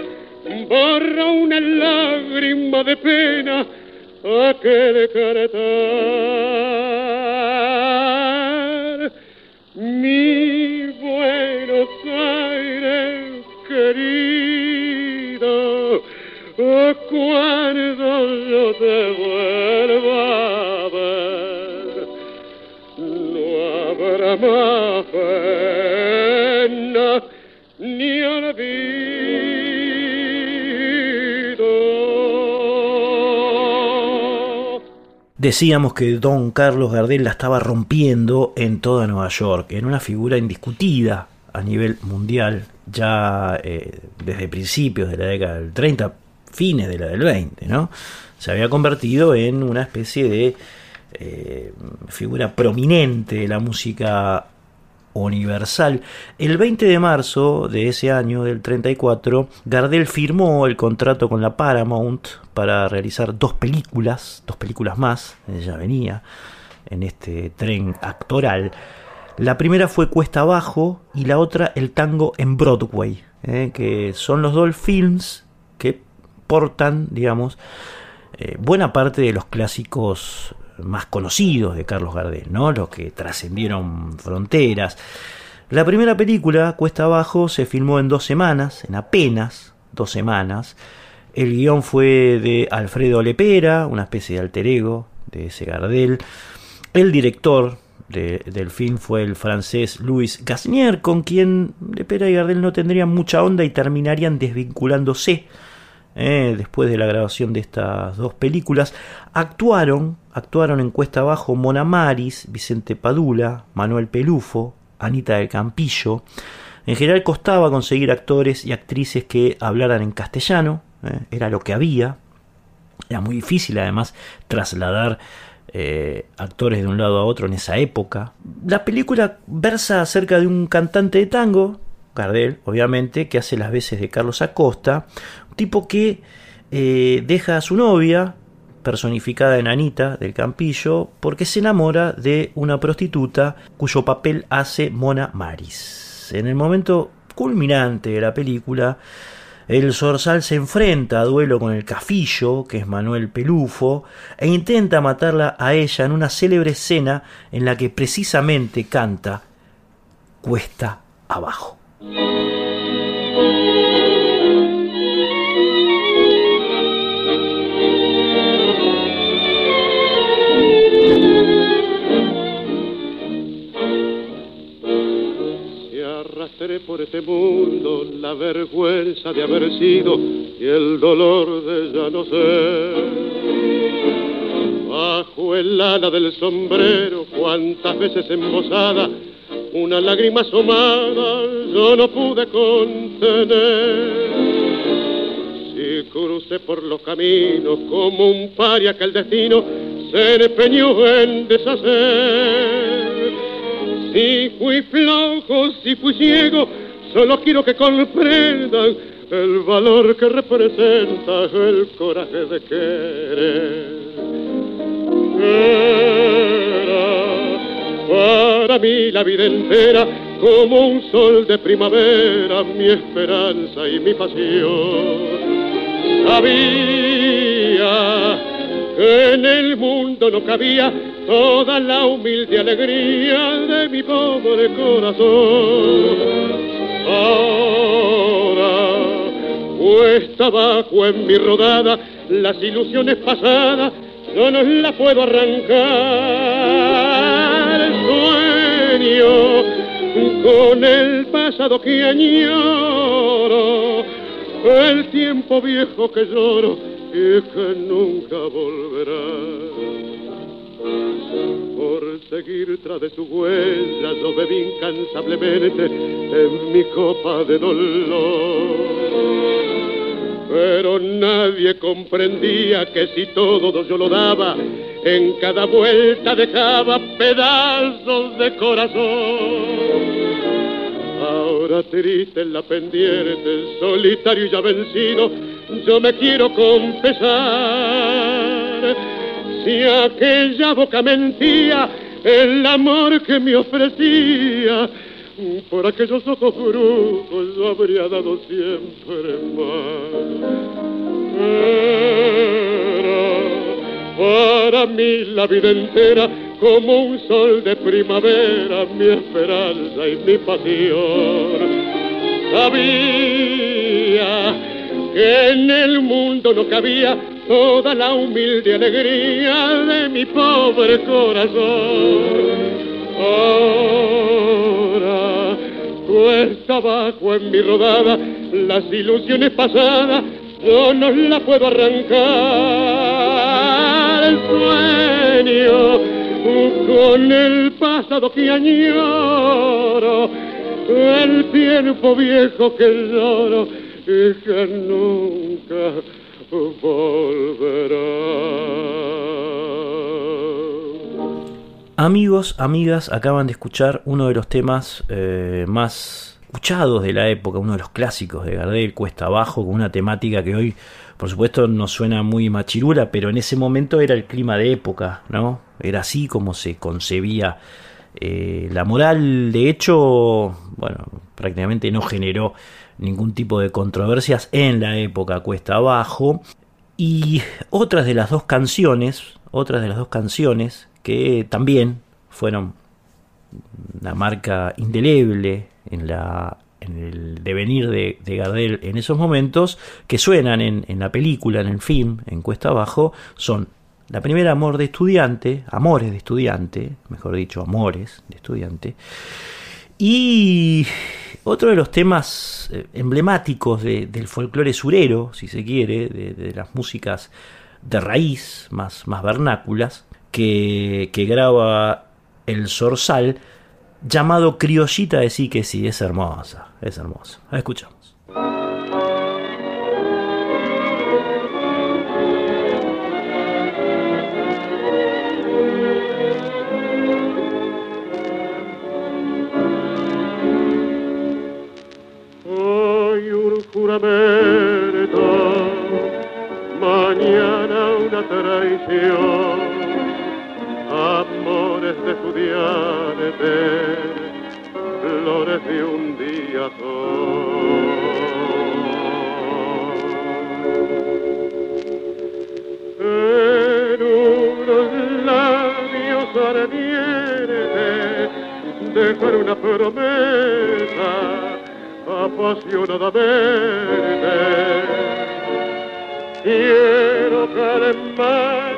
borra una lágrima de pena a que decretar. Mi Buenos Aires querido, cuando yo te vuelva Decíamos que don Carlos Gardel la estaba rompiendo en toda Nueva York, en una figura indiscutida a nivel mundial, ya eh, desde principios de la década del 30, fines de la del 20, ¿no? Se había convertido en una especie de eh, figura prominente de la música universal. El 20 de marzo de ese año, del 34, Gardel firmó el contrato con la Paramount para realizar dos películas, dos películas más, ella venía en este tren actoral. La primera fue Cuesta Abajo y la otra El Tango en Broadway, eh, que son los dos films que portan, digamos, eh, buena parte de los clásicos más conocidos de Carlos Gardel, ¿no? los que trascendieron fronteras. La primera película, Cuesta Abajo, se filmó en dos semanas, en apenas dos semanas. El guion fue de Alfredo Lepera, una especie de alter ego de ese Gardel. El director del film fue el francés Louis Gasnier, con quien Lepera y Gardel no tendrían mucha onda y terminarían desvinculándose eh, después de la grabación de estas dos películas, actuaron, actuaron en Cuesta Abajo Mona Maris, Vicente Padula, Manuel Pelufo, Anita del Campillo. En general costaba conseguir actores y actrices que hablaran en castellano, eh, era lo que había. Era muy difícil además trasladar eh, actores de un lado a otro en esa época. La película versa acerca de un cantante de tango, Gardel, obviamente, que hace las veces de Carlos Acosta, tipo que eh, deja a su novia, personificada en Anita del Campillo, porque se enamora de una prostituta cuyo papel hace Mona Maris. En el momento culminante de la película, el Zorzal se enfrenta a duelo con el Cafillo, que es Manuel Pelufo, e intenta matarla a ella en una célebre escena en la que precisamente canta Cuesta abajo. Por este mundo la vergüenza de haber sido y el dolor de ya no ser. Bajo el ala del sombrero, cuántas veces embosada, una lágrima asomada yo no pude contener. Si crucé por los caminos como un paria que el destino se empeñó en deshacer si fui flojo, si fui ciego, solo quiero que comprendan el valor que representa el coraje de querer. Era para mí la vida entera como un sol de primavera, mi esperanza y mi pasión. Sabía en el mundo no cabía toda la humilde alegría de mi pobre corazón. Ahora cuesta abajo en mi rodada las ilusiones pasadas, yo no las puedo arrancar. Sueño con el pasado que añoro, el tiempo viejo que lloro y que nunca volverá por seguir tras de su huella, yo bebí incansablemente en mi copa de dolor. Pero nadie comprendía que si todo yo lo daba, en cada vuelta dejaba pedazos de corazón. Ahora triste en la pendiente, solitario y ya vencido, yo me quiero confesar si aquella boca mentía el amor que me ofrecía, por aquellos ojos brujos yo habría dado siempre más. Era para mí la vida entera como un sol de primavera, mi esperanza y mi pasión. Sabía en el mundo no cabía toda la humilde alegría de mi pobre corazón. Ahora cuesta abajo en mi rodada las ilusiones pasadas, yo no las puedo arrancar. El sueño con el pasado que añoro, el tiempo viejo que lloro que nunca Amigos, amigas, acaban de escuchar uno de los temas eh, más escuchados de la época, uno de los clásicos de Gardel, Cuesta Abajo, con una temática que hoy, por supuesto, nos suena muy machirula, pero en ese momento era el clima de época, ¿no? Era así como se concebía eh, la moral. De hecho, bueno, prácticamente no generó ningún tipo de controversias en la época cuesta abajo. Y otras de las dos canciones, otras de las dos canciones que también fueron una marca indeleble en, la, en el devenir de, de, Gardel en esos momentos, que suenan en, en la película, en el film, en Cuesta Abajo, son la primera Amor de Estudiante, Amores de Estudiante, mejor dicho, Amores de Estudiante, y Otro de los temas eh, emblemáticos de- del folclore surero, si se quiere, de, las músicas de raíz, más, más vernáculas, que, que graba el Zorzal, llamado Criollita de sí que sí, es hermosa, es hermosa. Escuchamos. Un juramento, mañana una traición, amores de estudiantes, flores de un día son. En unos labios ardientes, dejar una promesa apasionadamente. Quiero calmar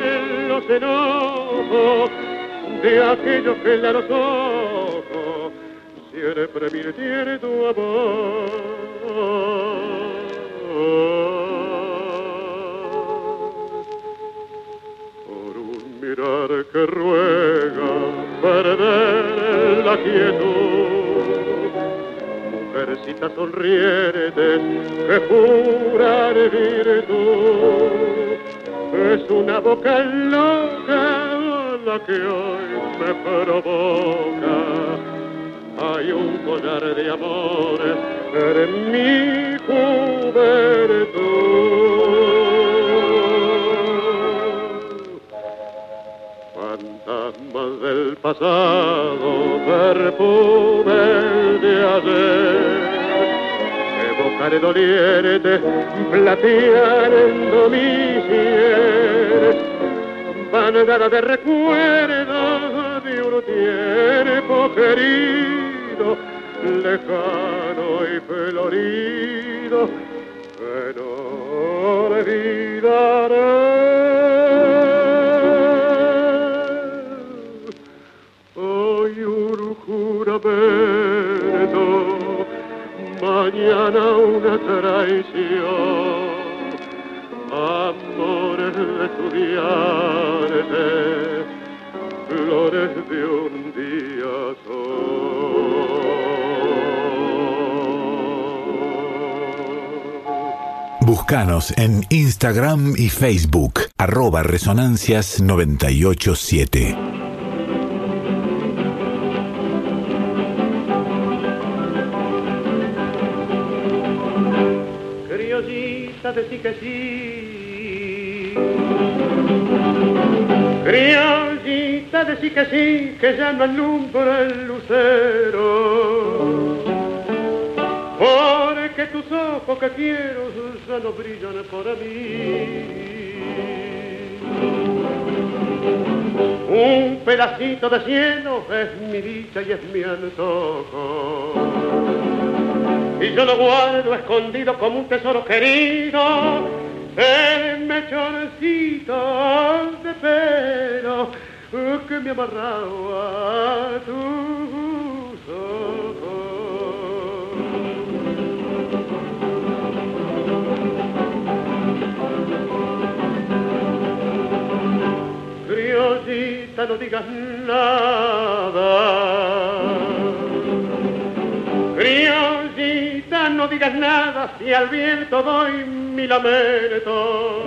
los enojos de aquellos que en los ojos siempre tiene tu amor. Por un mirar que ruega perder la quietud mujercita sonriente que jura de virtud. Es una boca loca la que hoy me provoca. Hay un collar de amores en mi juventud. Fantasmas del pasado, perfume de ayer, evocaré doliente, plateando mi cielo, bandada de recuerdos de un tiempo querido, lejano y florido, que no olvidaré. Juramento, mañana una traición, amores de estudiantes, flores de un día son. Búscanos en Instagram y Facebook, arroba resonancias987. Sí. Criollita de sí que sí, que ya no alumbra el lucero. Porque tus ojos que quiero ya no brillan para mí. Un pedacito de cielo es mi dicha y es mi antojo y yo lo guardo escondido como un tesoro querido el mechoncito de pelo que me amarraba a tus ojos. Criollita, no digas nada. Criollita, no digas nada si al viento doy mi lamento.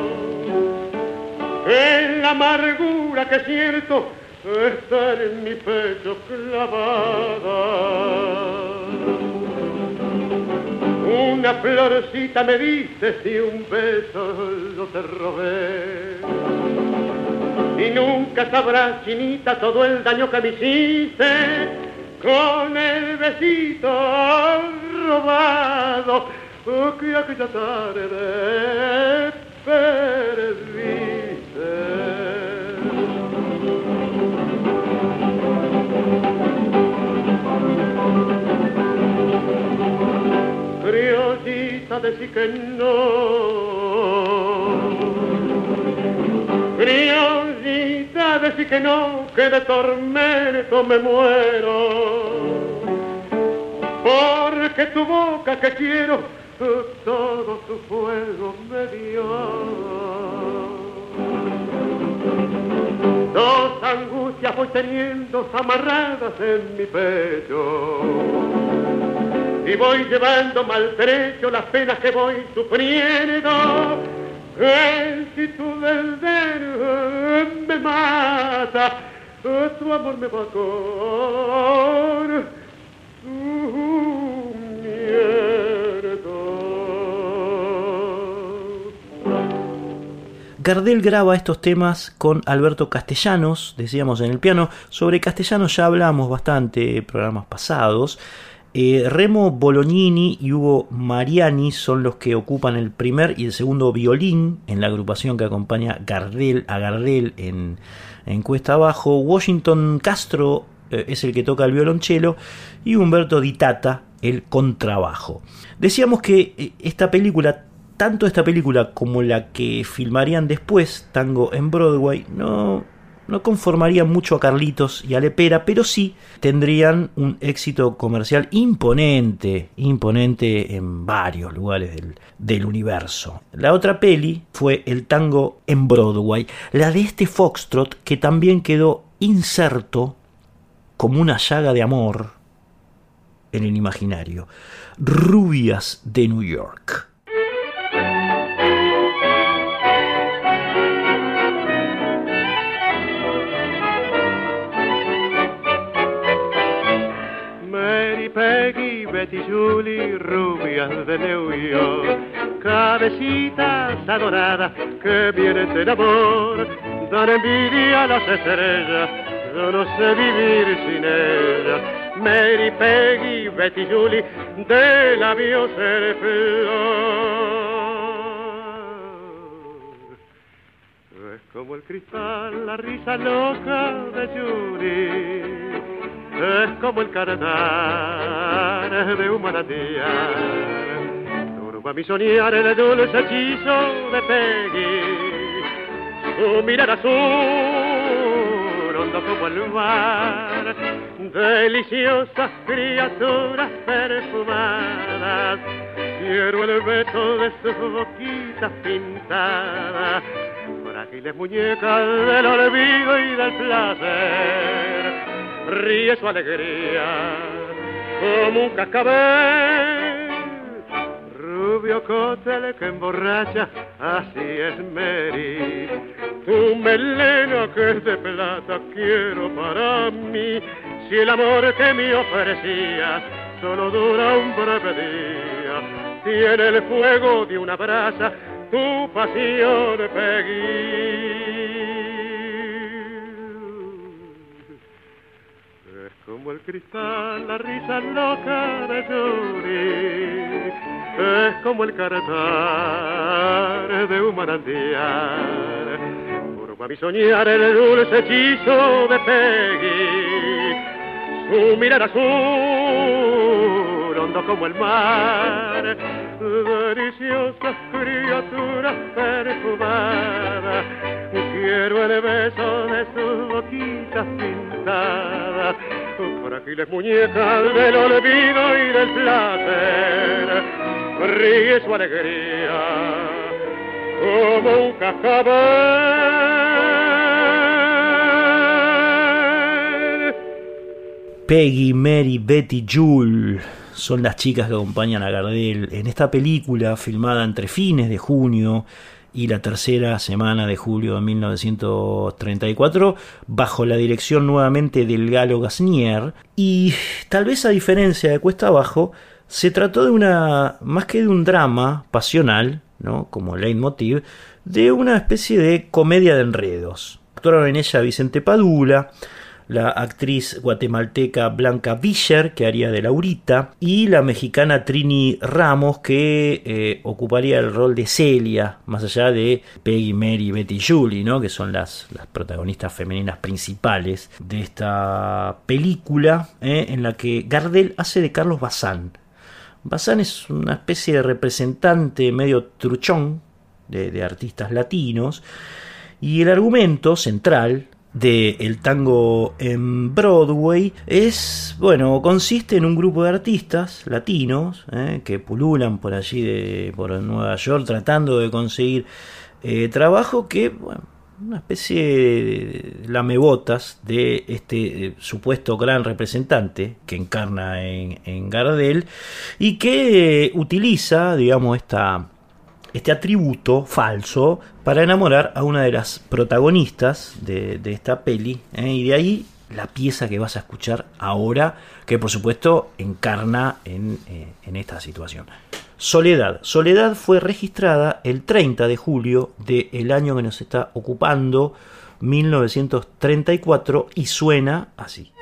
En la amargura que siento está en mi pecho clavada. Una florcita me diste y un beso yo te robé. Y nunca sabrás, chinita, todo el daño que me hiciste con el besito robado que aquella tarde perdiste. Criollita, decí que no. Decí que no, que de tormento me muero. Porque que tu boca que quiero, todo tu fuego me dio. Dos angustias voy teniendo amarradas en mi pecho. Y voy llevando maltrecho las penas que voy sufriendo. El si tu desdén me mata, tu amor me tu Gardel graba estos temas con Alberto Castellanos, decíamos en el piano. Sobre Castellanos ya hablamos bastante programas pasados. Eh, Remo Bolognini y Hugo Mariani son los que ocupan el primer y el segundo violín en la agrupación que acompaña Gardel, a Gardel en, en Cuesta Abajo. Washington Castro eh, es el que toca el violonchelo y Humberto Di Tata el contrabajo. Decíamos que eh, esta película tanto esta película como la que filmarían después, Tango en Broadway, no, no conformarían mucho a Carlitos y a Lepera, pero sí tendrían un éxito comercial imponente, imponente en varios lugares del, del, universo. La otra peli fue El Tango en Broadway, la de este Foxtrot que también quedó inserto como una llaga de amor en el imaginario. Rubias de New York. Betty Julie, rubias de New York, cabecitas adoradas que vienen del amor, dan envidia a las estrellas, yo no sé vivir sin ellas. Mary, Peggy, Betty Julie, de labios el Es como el cristal, la risa loca de Julie es como el carnaval de un manantial. Turba mi soñar el dulce hechizo de Peggy, su mirar azul, hondo como el mar, deliciosas criaturas perfumadas. Quiero el beso de sus boquitas pintadas, frágiles muñecas del olvido y del placer ríe su alegría como un cascabel. Rubio cótele que emborracha, así es Mary. Tu melena que es de plata quiero para mí. Si el amor que me ofrecías solo dura un breve día, tiene el fuego de una brasa tu pasión, Peggy. Como el cristal, la risa loca de Yuri, es como el caretar de un manantial. Forma mi soñar el dulce hechizo de Peggy, su mirar azul, hondo como el mar, deliciosas criaturas perfumadas. Quiero el beso de sus boquitas pintadas frágiles muñecas del olvido y del placer, ríe su alegría como un cascabel. Peggy, Mary, Betty, Jule son las chicas que acompañan a Gardel en esta película filmada entre fines de junio y la tercera semana de julio de 1934, bajo la dirección nuevamente del galo Gasnier, y tal vez a diferencia de Cuesta Abajo, se trató de una, más que de un drama pasional, ¿no? como leitmotiv, de una especie de comedia de enredos. Actuaron en ella Vicente Padula, la actriz guatemalteca Blanca Vischer, que haría de Laurita, y la mexicana Trini Ramos, que eh, ocuparía el rol de Celia, más allá de Peggy, Mary, Betty y Julie, ¿no? que son las, las protagonistas femeninas principales de esta película, ¿eh? en la que Gardel hace de Carlos Bazán. Bazán es una especie de representante medio truchón de artistas latinos, y el argumento central del tango en Broadway es, bueno, consiste en un grupo de artistas latinos eh, que pululan por allí, de, por Nueva York, tratando de conseguir eh, trabajo que, bueno, una especie de lamebotas de este eh, supuesto gran representante que encarna en, en Gardel y que utiliza, digamos, esta este atributo falso para enamorar a una de las protagonistas de, esta peli. ¿eh? Y de ahí la pieza que vas a escuchar ahora, que por supuesto encarna en, eh, en esta situación. Soledad. Soledad fue registrada el 30 de julio del año que nos está ocupando, 1934, y suena así.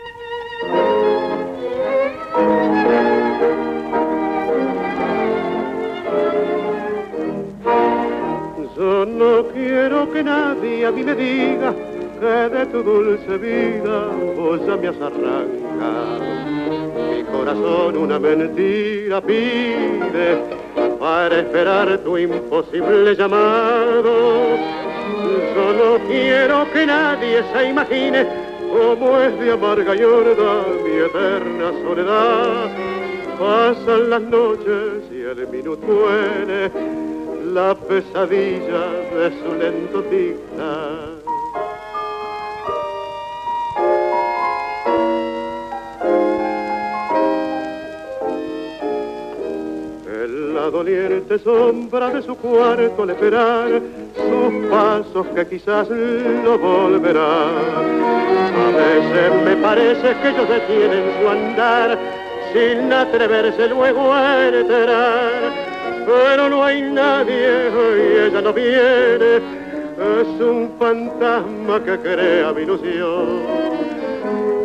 Quiero que nadie a mí me diga que de tu dulce vida vos ya me has arrancado. Mi corazón una mentira pide para esperar tu imposible llamado. Yo no quiero que nadie se imagine cómo es de amarga y mi eterna soledad. Pasan las noches y el minuto muere la pesadilla de su lento dictar. En la doliente sombra de su cuarto al esperar sus pasos que quizás no volverán. A veces me parece que ellos detienen su andar sin atreverse luego a enterar pero no hay nadie y ella no viene. Es un fantasma que crea mi ilusión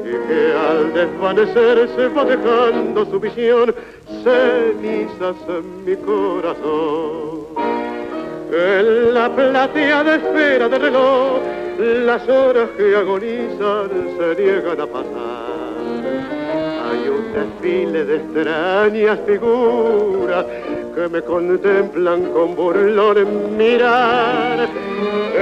y que al desvanecerse va dejando su visión cenizas en mi corazón. En la plateada esfera del reloj, las horas que agonizan se niegan a pasar. Hay un desfile de extrañas figuras que me contemplan con burlón mirar.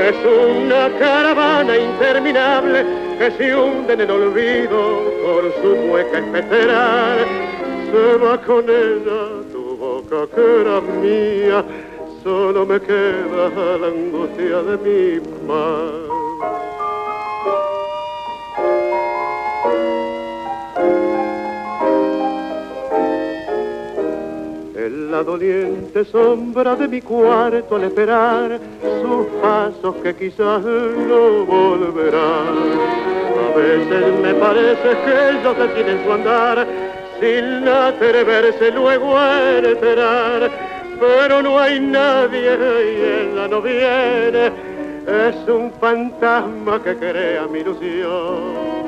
Es una caravana interminable que se hunde en el olvido por su hueca espectral. Se va con ella tu boca que era mía, solo me queda la angustia de mi mar. En la doliente sombra de mi cuarto al esperar sus pasos que quizás no volverán. A veces me parece que ellos detienen su andar sin atreverse luego a esperar. Pero no hay nadie y ella no viene, es un fantasma que crea mi ilusión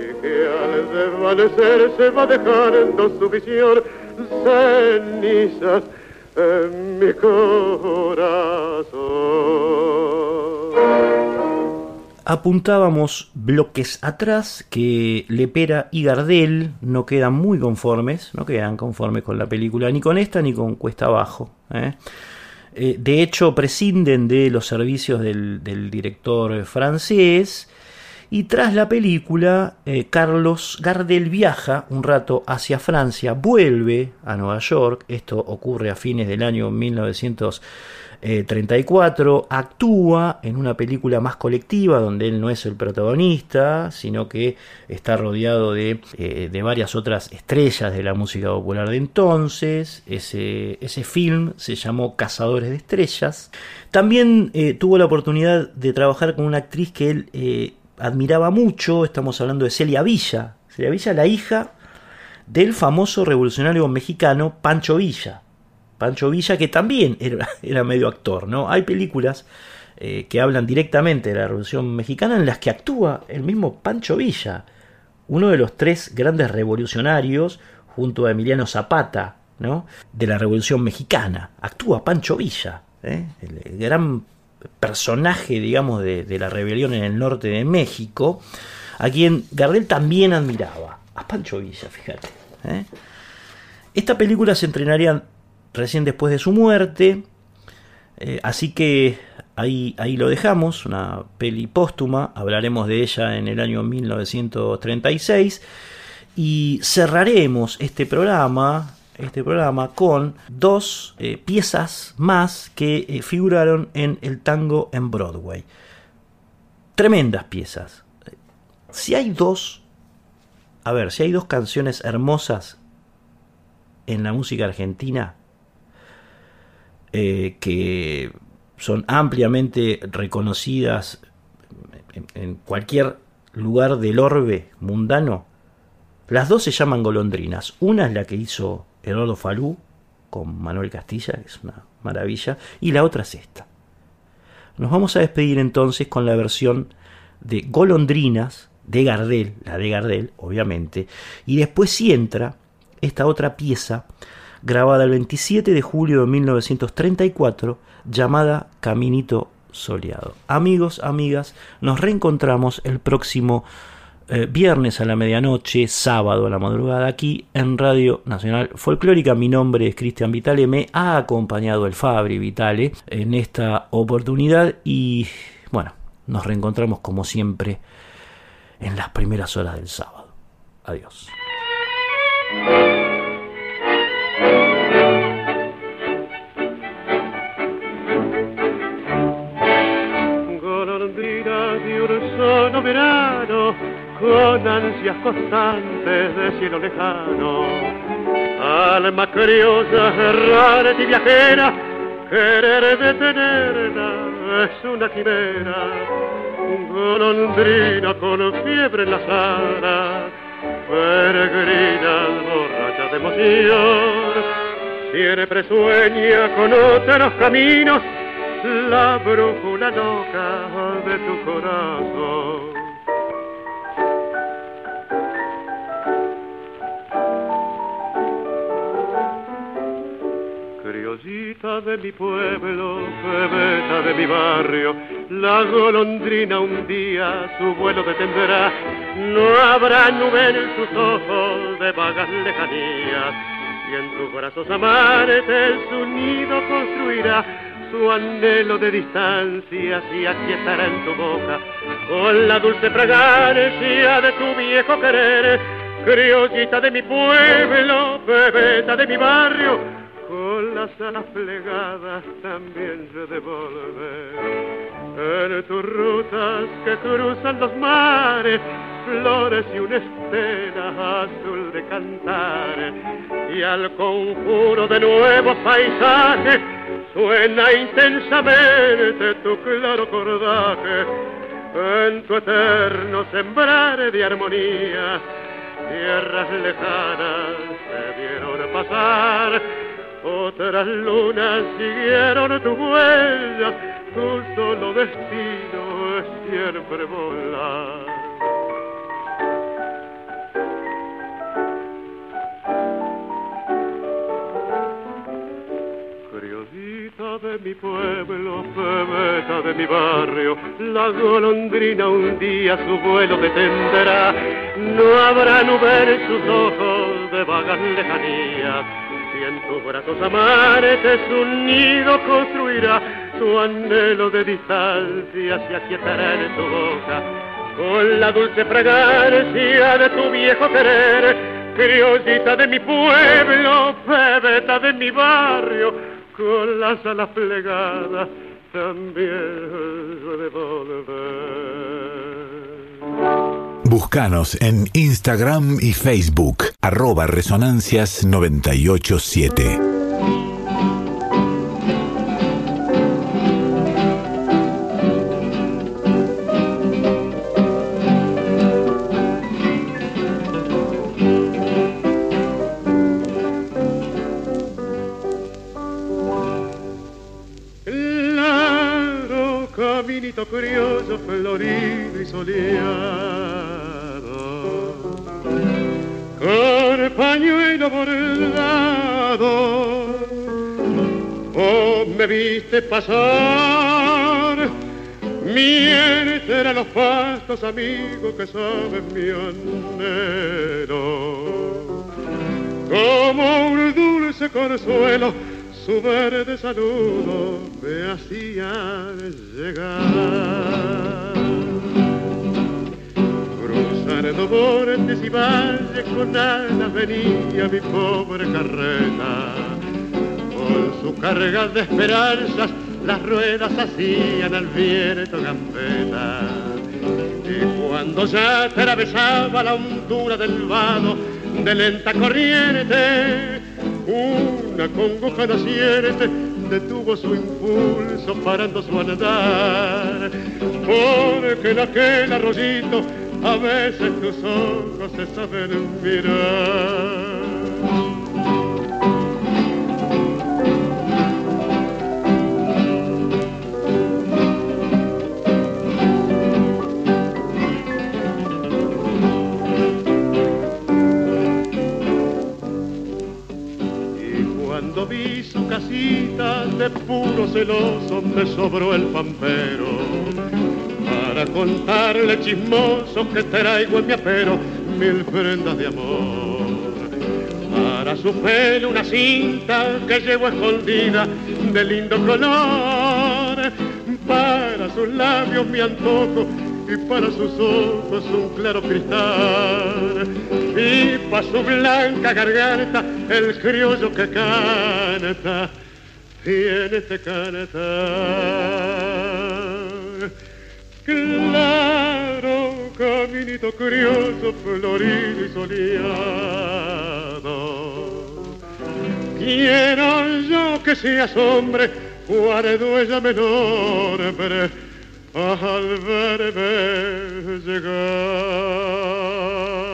y que al desvanecer se va dejando su visión cenizas en mi corazón. Apuntábamos bloques atrás que Lepera y Gardel no quedan muy conformes, no quedan conformes con la película, ni con esta ni con Cuesta Abajo. ¿eh? Eh, de hecho, prescinden de los servicios del, del director francés y tras la película, eh, Carlos Gardel viaja un rato hacia Francia, vuelve a Nueva York, esto ocurre a fines del año 1934, actúa en una película más colectiva donde él no es el protagonista, sino que está rodeado de, eh, de varias otras estrellas de la música popular de entonces. Ese, ese film se llamó Cazadores de Estrellas. También eh, tuvo la oportunidad de trabajar con una actriz que él admiraba mucho, estamos hablando de Celia Villa, Celia Villa, la hija del famoso revolucionario mexicano Pancho Villa. Pancho Villa, que también era, era medio actor, ¿no? Hay películas eh, que hablan directamente de la Revolución Mexicana en las que actúa el mismo Pancho Villa, uno de los tres grandes revolucionarios, junto a Emiliano Zapata, ¿no? De la Revolución Mexicana. Actúa Pancho Villa, ¿eh? el gran personaje, digamos, de, la rebelión en el norte de México, a quien Gardel también admiraba, a Pancho Villa, fíjate. ¿eh? Esta película se entrenaría recién después de su muerte, eh, así que ahí, ahí lo dejamos, una peli póstuma, hablaremos de ella en el año 1936 y cerraremos este programa, este programa con dos eh, piezas más que eh, figuraron en el tango en Broadway. Tremendas piezas. Si hay dos, a ver, si hay dos canciones hermosas en la música argentina eh, que son ampliamente reconocidas en, cualquier lugar del orbe mundano, las dos se llaman golondrinas. Una es la que hizo Eduardo Falú con Manuel Castilla, que es una maravilla, y la otra es esta. Nos vamos a despedir entonces con la versión de Golondrinas de Gardel, la de Gardel, obviamente, y después sí entra esta otra pieza grabada el 27 de julio de 1934 llamada Caminito Soleado. Amigos, amigas, nos reencontramos el próximo eh, viernes a la medianoche, sábado a la madrugada, aquí en Radio Nacional Folclórica. Mi nombre es Cristian Vitale, me ha acompañado el Fabri Vitale en esta oportunidad y bueno, nos reencontramos como siempre en las primeras horas del sábado. Adiós. Con ansias constantes de cielo lejano. Alma curiosa, rara y viajera, querer detenerla es una quimera. Golondrina con fiebre en la sala, peregrina borracha de emoción, siempre sueña con otros caminos la brújula loca de tu corazón. Criollita de mi pueblo, bebeta de mi barrio, la golondrina un día su vuelo detendrá. No habrá nube en sus ojos de vagas lejanías, y en tus brazos amares su nido construirá su anhelo de distancia se aquietará en tu boca con la dulce fragancia de tu viejo querer, criollita de mi pueblo, bebeta de mi barrio, con las alas plegadas también se devolver. En tus rutas que cruzan los mares, flores y una estela azul de cantar, y al conjuro de nuevos paisajes suena intensamente tu claro cordaje en tu eterno sembrar de armonía. Tierras lejanas se vieron pasar, otras lunas siguieron tu huella, tu solo destino es siempre volar. de mi pueblo, bebeta de mi barrio, la golondrina un día su vuelo detendrá. No habrá nube en sus ojos de vagas lejanías. Si en tus brazos amares un nido construirá, su anhelo de distancia se aquietará en tu boca. Con la dulce fragancia de tu viejo querer, criollita de mi pueblo, bebeta de mi barrio, con las alas plegadas también de volver. Búscanos en Instagram y Facebook, arroba resonancias987. Amigos que saben mi anhelo. Como un dulce consuelo su verde saludo me hacía llegar. Cruzando montes y valles con alas venía mi pobre carreta. Con su carga de esperanzas las ruedas hacían al viento gambeta. Cuando ya atravesaba la hondura del vado de lenta corriente, una congoja naciente detuvo su impulso parando su andar. Porque en aquel arroyito a veces tus ojos se saben mirar. Sobró el pampero para contarle chismoso que traigo en mi apero mil prendas de amor. Para su pelo una cinta que llevo escondida de lindo color. Para sus labios mi antojo y para sus ojos un claro cristal. Y para su blanca garganta el criollo que canta, tiene este cantar. Claro, caminito criollo, florido y soleado. Quiero yo que seas hombre, guardo ella menor, pero al verme llegar.